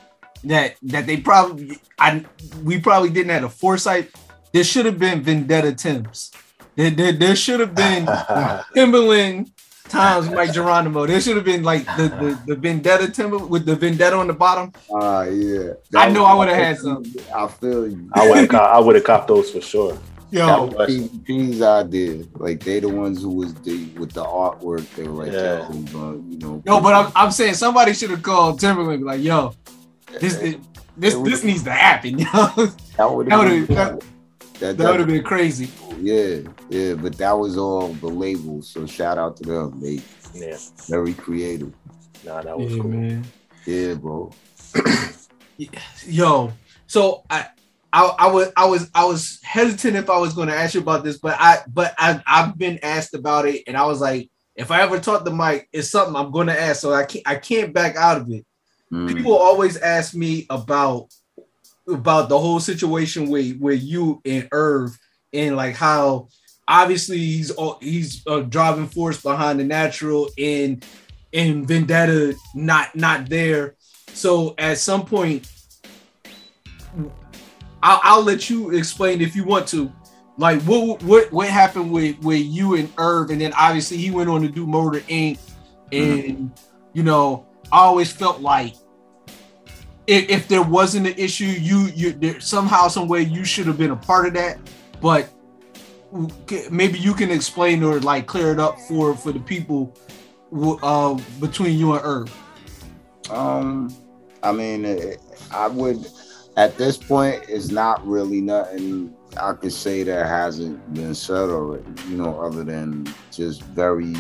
that that they probably I we probably didn't have the foresight. There should have been Vendetta Tims. There, there, there should have been Timberland times Mic Geronimo. There should have been like the, the, the Vendetta Timber with the Vendetta on the bottom. Ah, yeah. I That know I would have had some. I feel you. I would have I would have copped those for sure. Yo, That was- P- P's idea. Like they the ones who was the with the artwork. They were like, Yeah. yo, who's you know. yo, but I'm, I'm saying somebody should have called Timberland like, yo, this this this, this needs to happen. Yo, that that would have been that- that, would have been crazy. yeah, yeah. But that was all the label. So shout out to them. They Yeah, very creative. nah, that was Yeah, cool. man. Yeah, bro. Yo, so I, I, I was, I was, I was hesitant if I was going to ask you about this, but I, but I, I've been asked about it, and I was like, if I ever talk to Mike, it's something I'm going to ask, so I can't, I can't back out of it. Mm. People always ask me about, about the whole situation with, with you and Irv, and like how obviously he's, all- he's a driving force behind the Natural, and, and Vendetta not, not there. So at some point, I'll, I'll let you explain if you want to. Like what what what happened with with you and Irv, and then obviously he went on to do Murder Inc. And you know, I always felt like if, if there wasn't an issue, you you there, somehow some way you should have been a part of that. But maybe you can explain or like clear it up for for the people uh, between you and Irv. Um, I mean, I would at this point, it's not really nothing I could say that hasn't been said. You know, other than just very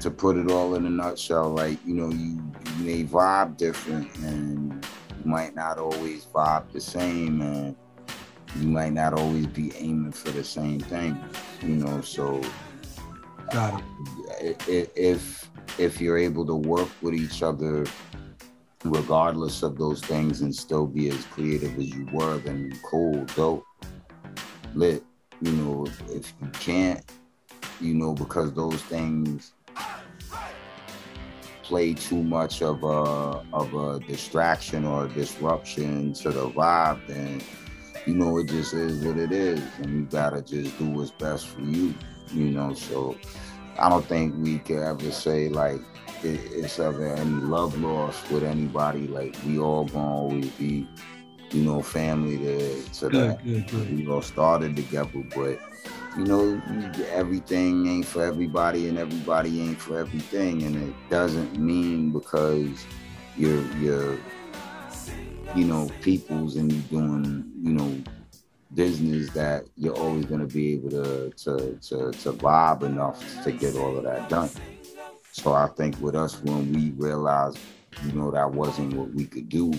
to put it all in a nutshell. Like you know, you, you may vibe different, and you might not always vibe the same, and you might not always be aiming for the same thing. You know, so Got it. If if you're able to work with each other regardless of those things and still be as creative as you were, then cool, dope, lit. You know, if you can't, you know, because those things play too much of a of a distraction or a disruption to the vibe, then you know it just is what it is, and you gotta just do what's best for you. You know, so I don't think we could ever say like it, it's ever any love lost with anybody. Like we all gonna always be, you know, family to to Good, that. good, good. We all started together, but you know, everything ain't for everybody, and everybody ain't for everything, and it doesn't mean because you're you're you know peoples and you're doing you know business that you're always gonna be able to to to to vibe enough to get all of that done. So I think with us when we realized, you know, that wasn't what we could do,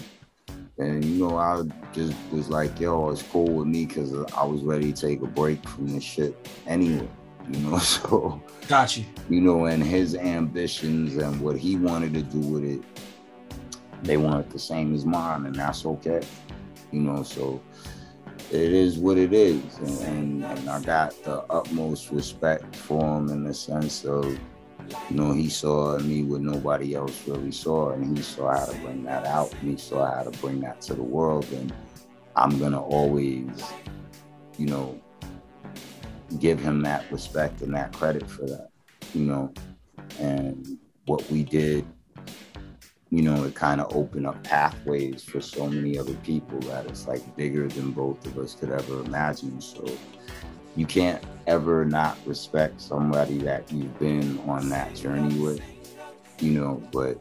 and you know, I just was like, yo, it's cool with me because I was ready to take a break from this shit anyway. You know, so Got you. you know, and his ambitions and what he wanted to do with it, they weren't the same as mine, and that's okay. You know, so it is what it is, and, and, and I got the utmost respect for him in the sense of, you know, he saw me what nobody else really saw, and he saw how to bring that out, and he saw how to bring that to the world, and I'm gonna always, you know, give him that respect and that credit for that, you know, and what we did you know, it kind of opened up pathways for so many other people that it's like bigger than both of us could ever imagine. So you can't ever not respect somebody that you've been on that journey with, you know, but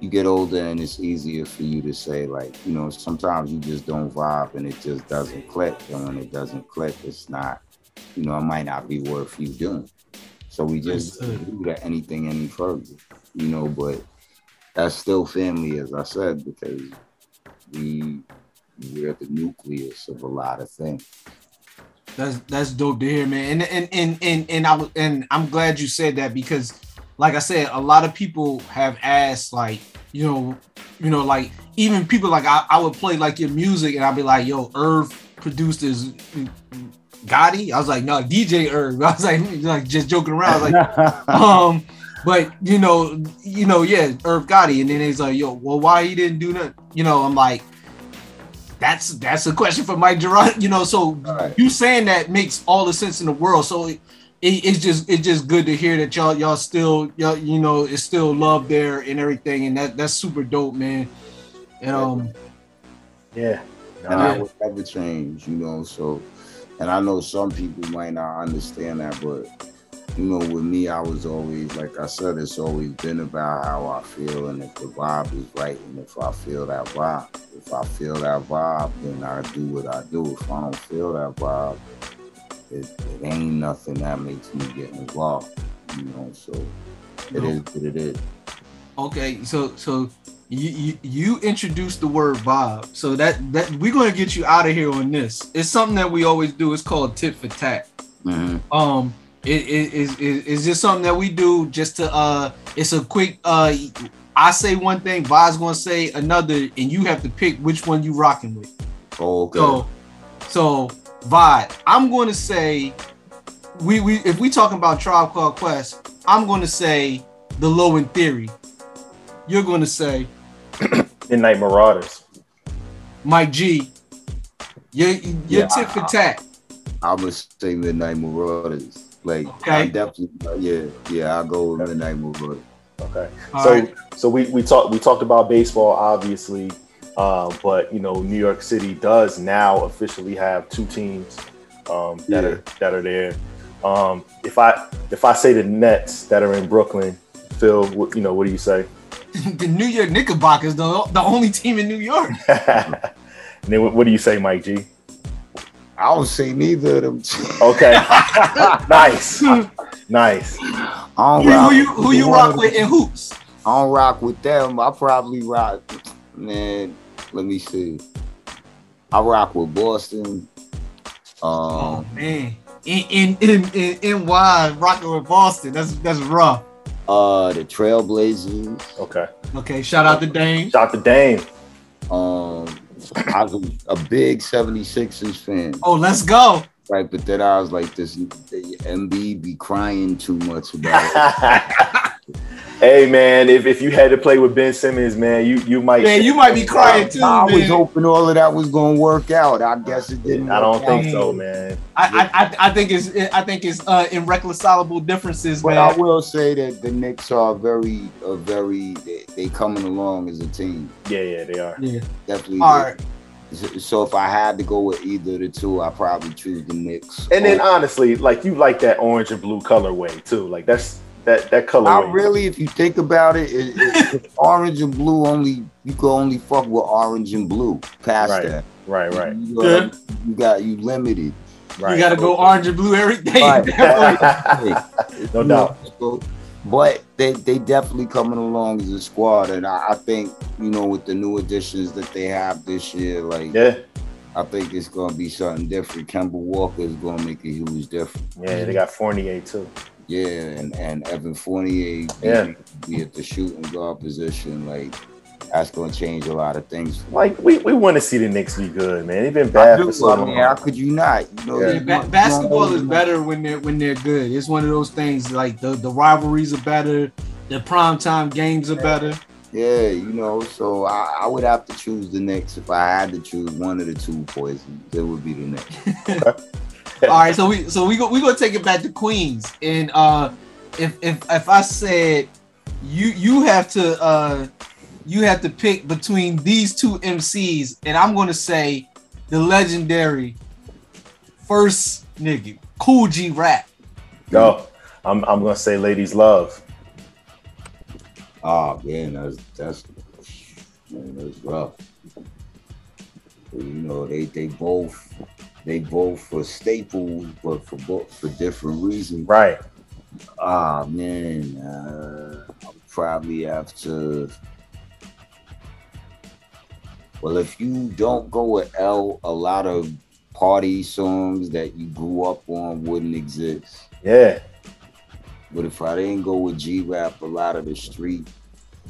you get older and it's easier for you to say like, you know, sometimes you just don't vibe and it just doesn't click. And when it doesn't click, it's not, you know, it might not be worth you doing. So we just do that anything any further, you know, but that's still family, as I said, because we we're the nucleus of a lot of things. That's that's dope to hear, man. And and and and and I and I'm glad you said that because, like I said, a lot of people have asked, like you know, you know, like even people like I, I would play like your music and I'd be like, yo, Irv produced this Gotti. I was like, no, DJ Irv. I was like, like just joking around. I was like, um, but you know, you know, yeah, Irv Gotti. And then he's like, yo, well, why he didn't do that? You know, I'm like, that's that's a question for Mike Gerard. You know, so you saying that makes all the sense in the world. So it, it, it's just it's just good to hear that y'all y'all still y'all you know it's still love there and everything, and that that's super dope, man. And um, yeah, and I would never change, you know. So, and I know some people might not understand that, but you know, with me, I was always like I said, it's always been about how I feel, and if the vibe is right, and if I feel that vibe, if I feel that vibe, then I do what I do. If I don't feel that vibe, it, it ain't nothing that makes me get involved, you know. So it is what it is. Okay, so so you, you you introduced the word vibe, so that that we're gonna get you out of here on this. It's something that we always do. It's called tit for tat. Mm-hmm. Um, it is it, is just something that we do just to uh, it's a quick uh, I say one thing, Vi's gonna say another, and you have to pick which one you rocking with. Oh, okay. So so Vi, I'm going to say we we if we talking about Tribe Called Quest, I'm going to say the Low End Theory. You're going to say Midnight Marauders. Mike G. Your your Yeah, tit for tat. I would say Midnight Marauders. Like, Okay. I definitely, yeah, yeah, I'll go with Midnight Marauders. Okay. All so right. so we we talked we talked about baseball obviously, uh, but you know New York City does now officially have two teams um, that Yeah. are that are there. Um, if I if I say the Nets that are in Brooklyn, Phil, what, you know what do you say? the New York Knickerbockers, the the only team in New York. and then what, what do you say, Mike G? I don't see neither of them. Okay, nice, nice. I don't Who, rock who you who you with rock with them. in hoops? I don't rock with them. I probably rock, man. Let me see. I rock with Boston. Oh Um, man, in in in in in NY rocking with Boston. That's that's rough. uh, the Trailblazers. Okay, Okay, shout out to Dame. shout to Dame. Um, I was a big 76ers fan, Oh, let's go. right? But then I was like, this the Embiid be crying too much about it. hey man, if, if you had to play with Ben Simmons, man, you you might. Man, you might be crying too, I was hoping all of that was going to work out. I guess it didn't. I don't work think out. so, man. I, I, I- I think it's I think it's uh, irreconcilable differences, But man. I will say that the Knicks are very, a very, they, they coming along as a team. Yeah, yeah, they are. yeah. Definitely. All right. So- So if I had to go with either of the two, I probably choose the Knicks. And then honestly, like you like that orange and blue colorway too. Like that's that that colorway. not really. If you think about it, it, it orange and blue only you can only fuck with orange and blue. Past Right, that, Right, right, You, uh, you got you limited. right. You got to go orange and blue every day. Right. no doubt. So, but they they definitely coming along as a squad, and I, I think you know with the new additions that they have this year, like Yeah, I think it's gonna be something different. Kemba Walker is gonna make a huge difference. yeah. They got Fournier too. Yeah, and and Evan Fournier be, Yeah. be at the shooting guard position, like that's gonna change a lot of things. Like we, we want to see the Knicks be good, man. They've been bad do, for so I long. how could you not? You know, Yeah. Yeah, ba- basketball is better when they're when they're good. It's one of those things like the the rivalries are better, the primetime games are better. Yeah, you know, so I, I would have to choose the Knicks if I had to choose one of the two poisons. It would be the Knicks. All right, so we so we go we gonna take it back to Queens, and uh, if if if I said you you have to uh you have to pick between these two MCs, and I'm gonna say the legendary first nigga, Kool G Rap. Go. I'm I'm gonna say ladies love. Oh man, that's that's man, that's rough. You know, they they both they both were staples, but for both for different reasons. Right. Ah man, uh, I'll probably have to. Well, if you don't go with L, a lot of party songs that you grew up on wouldn't exist. Yeah. But if I didn't go with G Rap, a lot of the street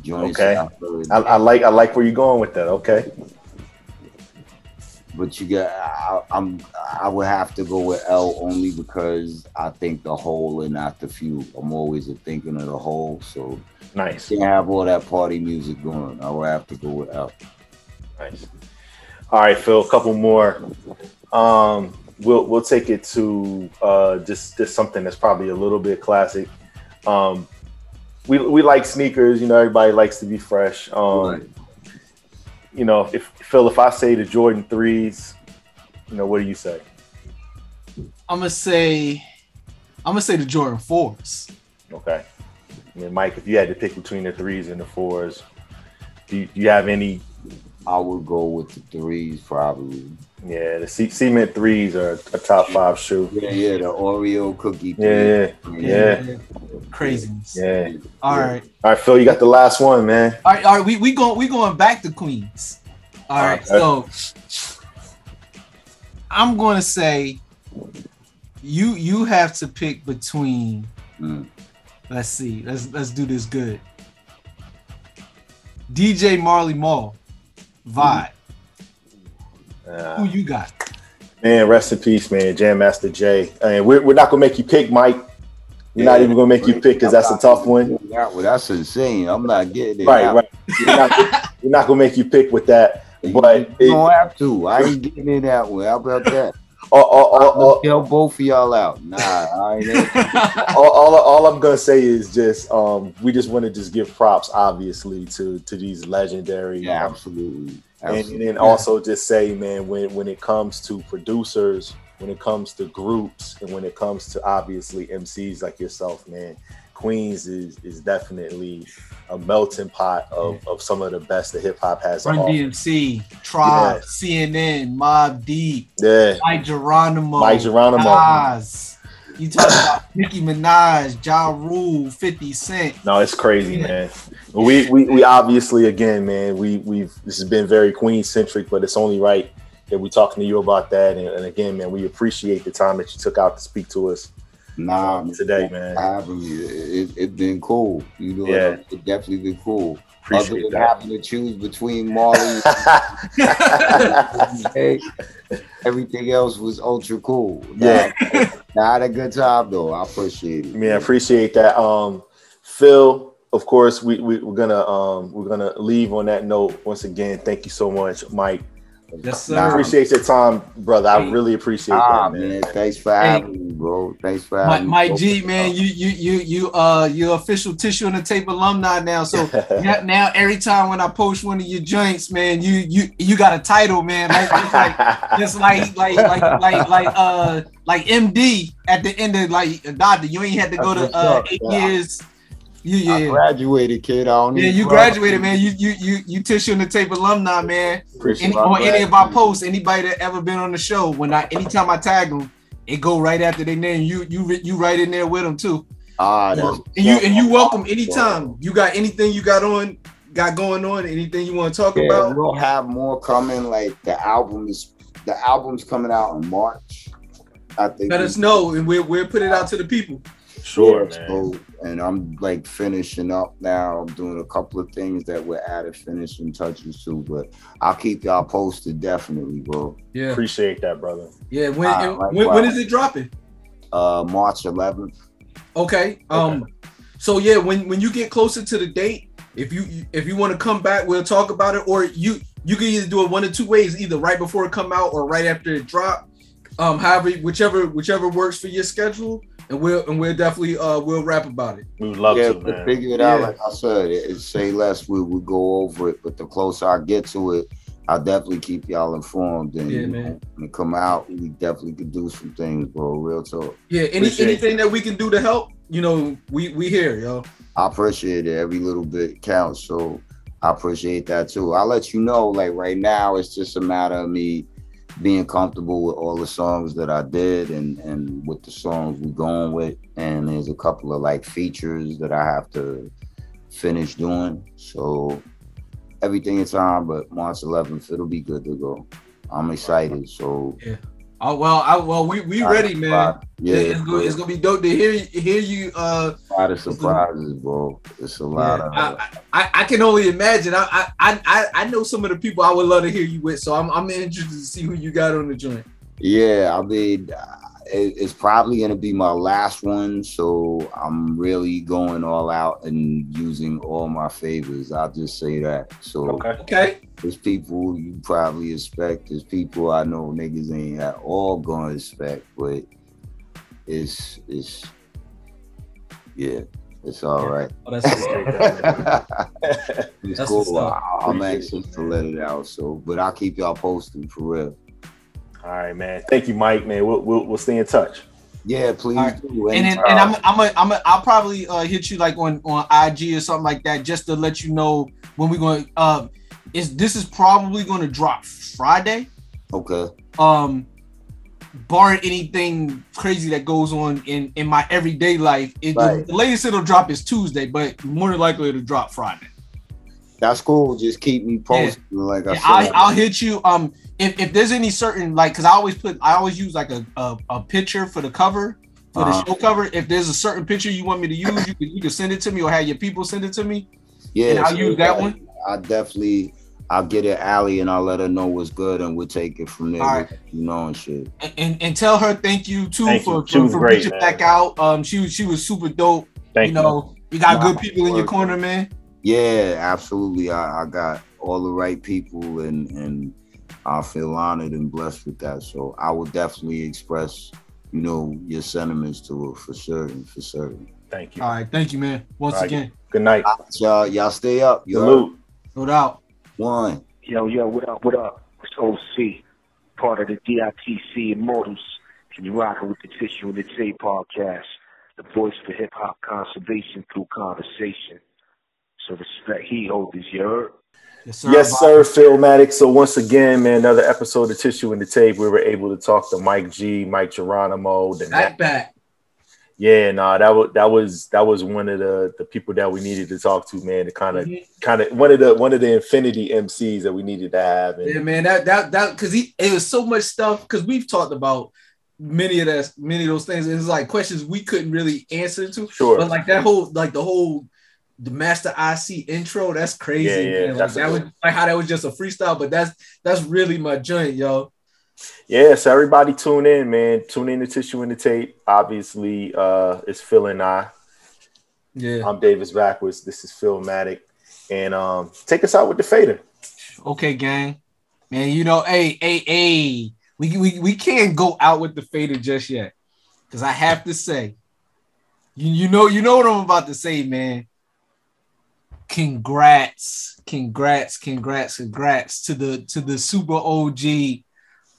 joints. Okay. I I, I like I like where you're going with that. Okay. But you got I, I'm I would have to go with L only because I think the whole and not the few. I'm always a thinking of the whole, so Nice. can't have all that party music going. I would have to go with L. Nice. All right, Phil. A couple more. Um, we'll we'll take it to uh, just just something that's probably a little bit classic. Um, we we like sneakers. You know, everybody likes to be fresh. Um, You know, if Phil, if I say the Jordan threes, you know, what do you say? I'm gonna say, I'm gonna say the Jordan fours. Okay. I mean, Mike, if you had to pick between the threes and the fours, do you, do you have any? I would go with the threes probably. Yeah, the C- cement threes are a top five shoe. Yeah, yeah, the Oreo cookie. Yeah, threes. yeah, yeah, Craziness. yeah. All right. All right, Phil, you got the last one, man. All right, all right, we we going we going back to Queens. All right, so I'm going to say you you have to pick between. Mm. Let's see. Let's let's do this good. DJ Marley Marl, vibe. Uh, Who you got? man, rest in peace, man. Jam Master Jay. And we're, we're not gonna make you pick, Mike. We're not even gonna make you pick because that's a tough one. That, well, that's insane. I'm not getting it. Right, Now, right. We're not, we're not gonna make you pick with that. But You it, don't have to. I ain't getting it that way. How about that? All, all, all, all, Tell both of y'all out. Nah, I ain't. all, all, all I'm gonna say is just um, we just want to just give props, obviously, to to these legendary. Yeah, um, absolutely. and, and absolutely. then also just say, man, when when it comes to producers, when it comes to groups, and when it comes to obviously MCs like yourself, man, Queens is is definitely a melting pot of, of some of the best that hip hop has. Run. DMC, Tribe, Yeah. CNN, Mobb Deep, Yeah, Mic Geronimo, Mic Geronimo. Nas. You talk about Nicki Minaj, Ja Rule, 50 Cent. no, it's crazy, man. We, we we obviously again, man, we we've this has been very Queen centric, but it's only right that we're talking to you about that. And, and again, man, we appreciate the time that you took out to speak to us. Nah, today, man. It, it been cool. You know, Yeah. it definitely been cool. Appreciate Other than that. having to choose between Marley and everything else was ultra cool. Yeah. Nah, I had a good time though. I appreciate it. Man, I appreciate that. Um, Phil, of course, we, we we're gonna um we're gonna leave on that note. Once again, thank you so much, Mike. Yes, sir. I appreciate your time, brother. I really appreciate Ah, that, man. man. Thanks for having me, bro. Thanks for Mike, having me. Mike. G, man, you you you you uh you're official tissue on the tape alumni now. So now, now every time when I post one of your joints, man, you you you got a title, man. Like, it's like just like like like like like uh like MD at the end of like a doctor. You ain't had to go That's to uh up, eight yeah. years. You I graduated, kid. I don't Yeah, you graduated, man. You you you you tissue on the tape alumni, man. Any, on any of our posts, anybody that ever been on the show, when I anytime I tag them, it go right after their name. You you you right in there with them too. Ah, And you and you welcome anytime. You got anything you got on, got going on, anything you want to talk Yeah, about? we'll have more coming. Like the album is the album's coming out in March. I think. Let us know, and we'll we'll put it out to the people. Sure, Yeah, man. so- and I'm like finishing up now. I'm doing a couple of things that we're added finishing touches to, but I'll keep y'all posted definitely, bro. Yeah, Appreciate that, brother. yeah. When and like when, wow. when is it dropping? Uh, March 11th. Okay. Um. So yeah, when when you get closer to the date, if you if you want to come back, we'll talk about it. Or you you can either do it one of two ways, either right before it come out or right after it drop. Um. However, whichever whichever works for your schedule. And we'll and we'll definitely uh we'll rap about it. We would love yeah, to, we'll man. figure it out. Yeah. Like I said, it, it say less, we will go over it. But the closer I get to it, I'll definitely keep y'all informed. And Yeah, man. know, when it come out, we definitely could do some things, bro. Real talk. Yeah, any Appreciate anything that we can do to help, you know, we we here, yo. I appreciate it. Every little bit counts. So I appreciate that too. I'll let you know, like right now, it's just a matter of me being comfortable with all the songs that I did and and with the songs we're going with. And there's a couple of like features that I have to finish doing. So everything is on, but March 11th, it'll be good to go. I'm excited. So Oh well, I well we we ready, man. Yeah, Yeah, it's, gonna, it's gonna be dope to hear hear you. Uh, a lot of surprises, bro. It's a lot of. I, I, I can only imagine. I, I I I know some of the people I would love to hear you with, so I'm I'm interested to see who you got on the joint. Yeah, I mean, uh, it's probably gonna be my last one, so I'm really going all out and using all my favors. I'll just say that. So Okay. Okay. there's people you probably expect. There's people I know niggas ain't at all gonna expect, but it's it's yeah, it's all right. Oh, that's it's That's what's cool. I- I'm Appreciate anxious to let it out. So, but I'll keep y'all posted for real. All right, man. Thank you, Mike. Man, we'll we'll, we'll stay in touch. Yeah, please All right. do. and then, and I'm I'm a, I'm a, I'll probably uh, hit you like on on IG or something like that just to let you know when we're going. Uh, is this is probably going to drop Friday. okay. Um, barring anything crazy that goes on in in my everyday life, it, the- Right. the latest it'll drop is Tuesday, but more than likely it'll drop Friday. That's cool. Just keep me posted. Like I Yeah, said, I'll, I'll hit you. Um, if, if there's any certain like, cause I always put, I always use like a a, a picture for the cover for Uh-huh. the show cover. If there's a certain picture you want me to use, you can, you can send it to me or have your people send it to me. yeah, and I'll so use that one. I definitely, I'll get it, Allie, and I'll let her know what's good, and we'll take it from there. All right. You know and shit. And, and, and tell her thank you too Thank for you. She for, for great, reaching man. back out. Um, she was she was super dope. Thank you you. know, you got Wow. good people in your corner, man. Yeah, absolutely. I, I got all the right people, and and I feel honored and blessed with that. So I will definitely express, you know, your sentiments to her for certain, for certain. Thank you. All right, thank you, man. Once All right. again, Good night. Y'all, y'all stay up. You heard? Salute. no doubt. One. Yo, yo, what up, what up? It's OC, part of the DITC Immortals, and you're rocking with the Tissue and the Tape podcast, the voice for hip hop conservation through conversation. So respect he holders, you heard? Yes, sir. Yes, sir, Philmatic. So once again, man, another episode of Tissue in the Tape. We were able to talk to Mike G, Mic Geronimo, the Back back. Yeah, nah, that was that was that was one of the the people that we needed to talk to, man. To kind of Mhm. kind of one of the one of the infinity MCs that we needed to have. And Yeah, man. That that that because he it was so much stuff because we've talked about many of that many of those things. It's like questions we couldn't really answer to. Sure. But like that whole like the whole the Master IC intro, that's crazy. Yeah, yeah, man. Like that was like how that was just a freestyle, but that's that's really my joint, yo. Yeah, so everybody tune in, man. Tune in to Tissue and the Tape. Obviously, uh, it's Phil and I. Yeah. I'm Davis Backwards. This is Philmatic. And um, take us out with the fader. Okay, gang. Man, you know, hey, hey, hey, we we, we can't go out with the fader just yet. Cause I have to say, you, you know, you know what I'm about to say, man. Congrats, congrats, congrats, congrats to the to the super OG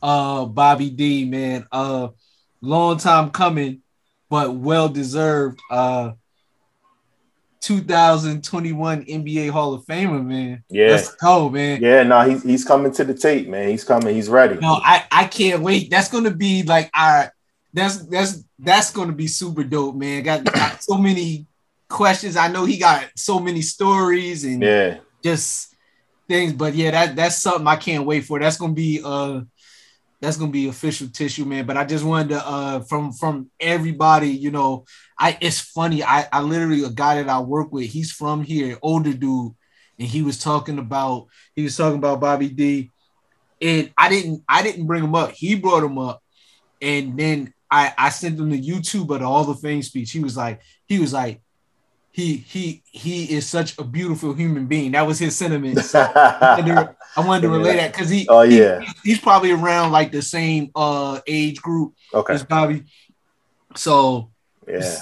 uh Bobby D, man. Uh long time coming, but well deserved. Uh 2021 NBA Hall of Famer, man. Yeah. Let's go, man. Yeah, no, he's he's coming to the tape, man. He's coming. He's ready. No, I I can't wait. That's gonna be like our that's that's that's gonna be super dope, man. Got, got so many questions. I know he got so many stories and Yeah. just things, but yeah, that that's something I can't wait for. That's gonna be uh that's gonna be official tissue, man. But I just wanted to uh from from everybody, you know, I it's funny. I I literally a guy that I work with, he's from here, older dude, and he was talking about he was talking about Bobby D, and I didn't I didn't bring him up. He brought him up, and then I I sent him the YouTube of the Hall of Fame speech. He was like he was like he he he is such a beautiful human being. That was his sentiment. So I wanted to, I wanted to relay that because he Oh, he- yeah. he's probably around like the same uh age group Okay. as Bobby. So Yeah.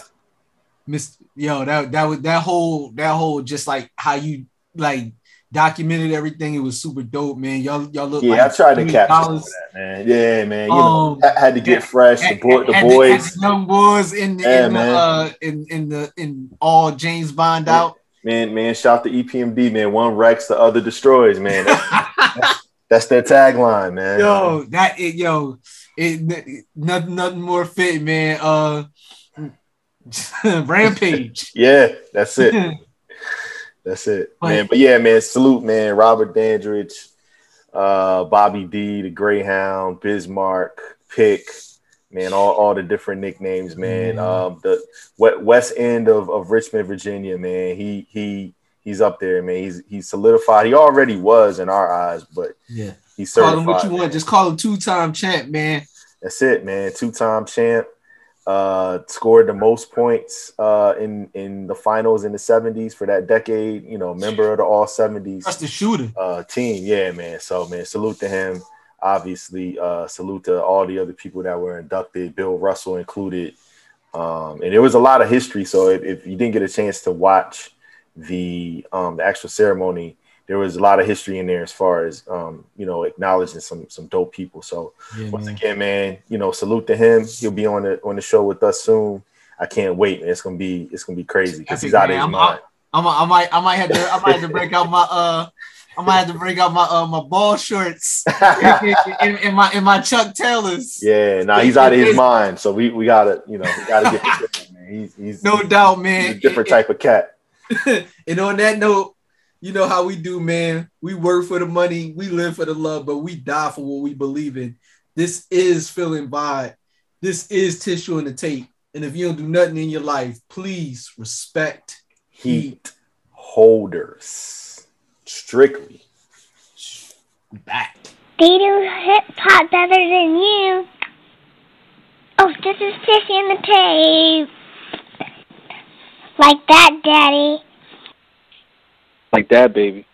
Miss yo, that that was that whole that whole just like how you like documented everything. It was super dope, man. Y'all y'all look Yeah, like I tried to $20. capture that, man. Yeah, man. You Um, know, I had to get fresh. The, the boys, and the young boys in the, Yeah, in, the uh in in the in all James Bond out. man, man. Shout to E EPMD, man. One wrecks, the other destroys, man. That's, that's their tagline, man. Yo, that it, yo, it, nothing, nothing more fit, man. Uh, Rampage. Yeah, that's it. That's it, But- man. But yeah, man, salute, man. Robert Dandridge, uh, Bobby D, the Greyhound, Bismarck, Pick, man, all, all the different nicknames, man. Um, the west end of, of Richmond, Virginia, man. He he he's up there, man. He's he's solidified. He already was in our eyes, but Yeah. he's Call certified. him what you man. want. Just call him two time champ, man. That's it, man. Two time champ. Uh, scored the most points uh, in in the finals in the seventies for that decade. You know, member of the All seventies That's the shooter. uh, team. Yeah, man. So man, salute to him. Obviously, uh, salute to all the other people that were inducted, Bill Russell included. Um, and there was a lot of history. So if, if you didn't get a chance to watch the um, the actual ceremony, there was a lot of history in there as far as um, you know acknowledging some some dope people. So Yeah, once man. again, man, you know, salute to him. He'll be on the on the show with us soon. I can't wait, man. It's gonna be it's gonna be crazy because he's out of man. his I'm, mind. I'm, I'm, I might, I might have to, I might have to break out my, uh, I might have to break out my, uh, my ball shorts in my, in my Chuck Taylors. Yeah, nah, he's out of his mind. So we, we gotta, you know, we gotta get this man. He's he's No doubt, man. he's a different type of cat. and on that note, you know how we do, man. We work for the money, we live for the love, but we die for what we believe in. This is feeling vibe. This is tissue in the tape. And if you don't do nothing in your life, please respect Heat holders. Strictly. back. They do hip hop better than you. Oh, this is Tissy in the tape. Like that, Daddy. Like that, baby.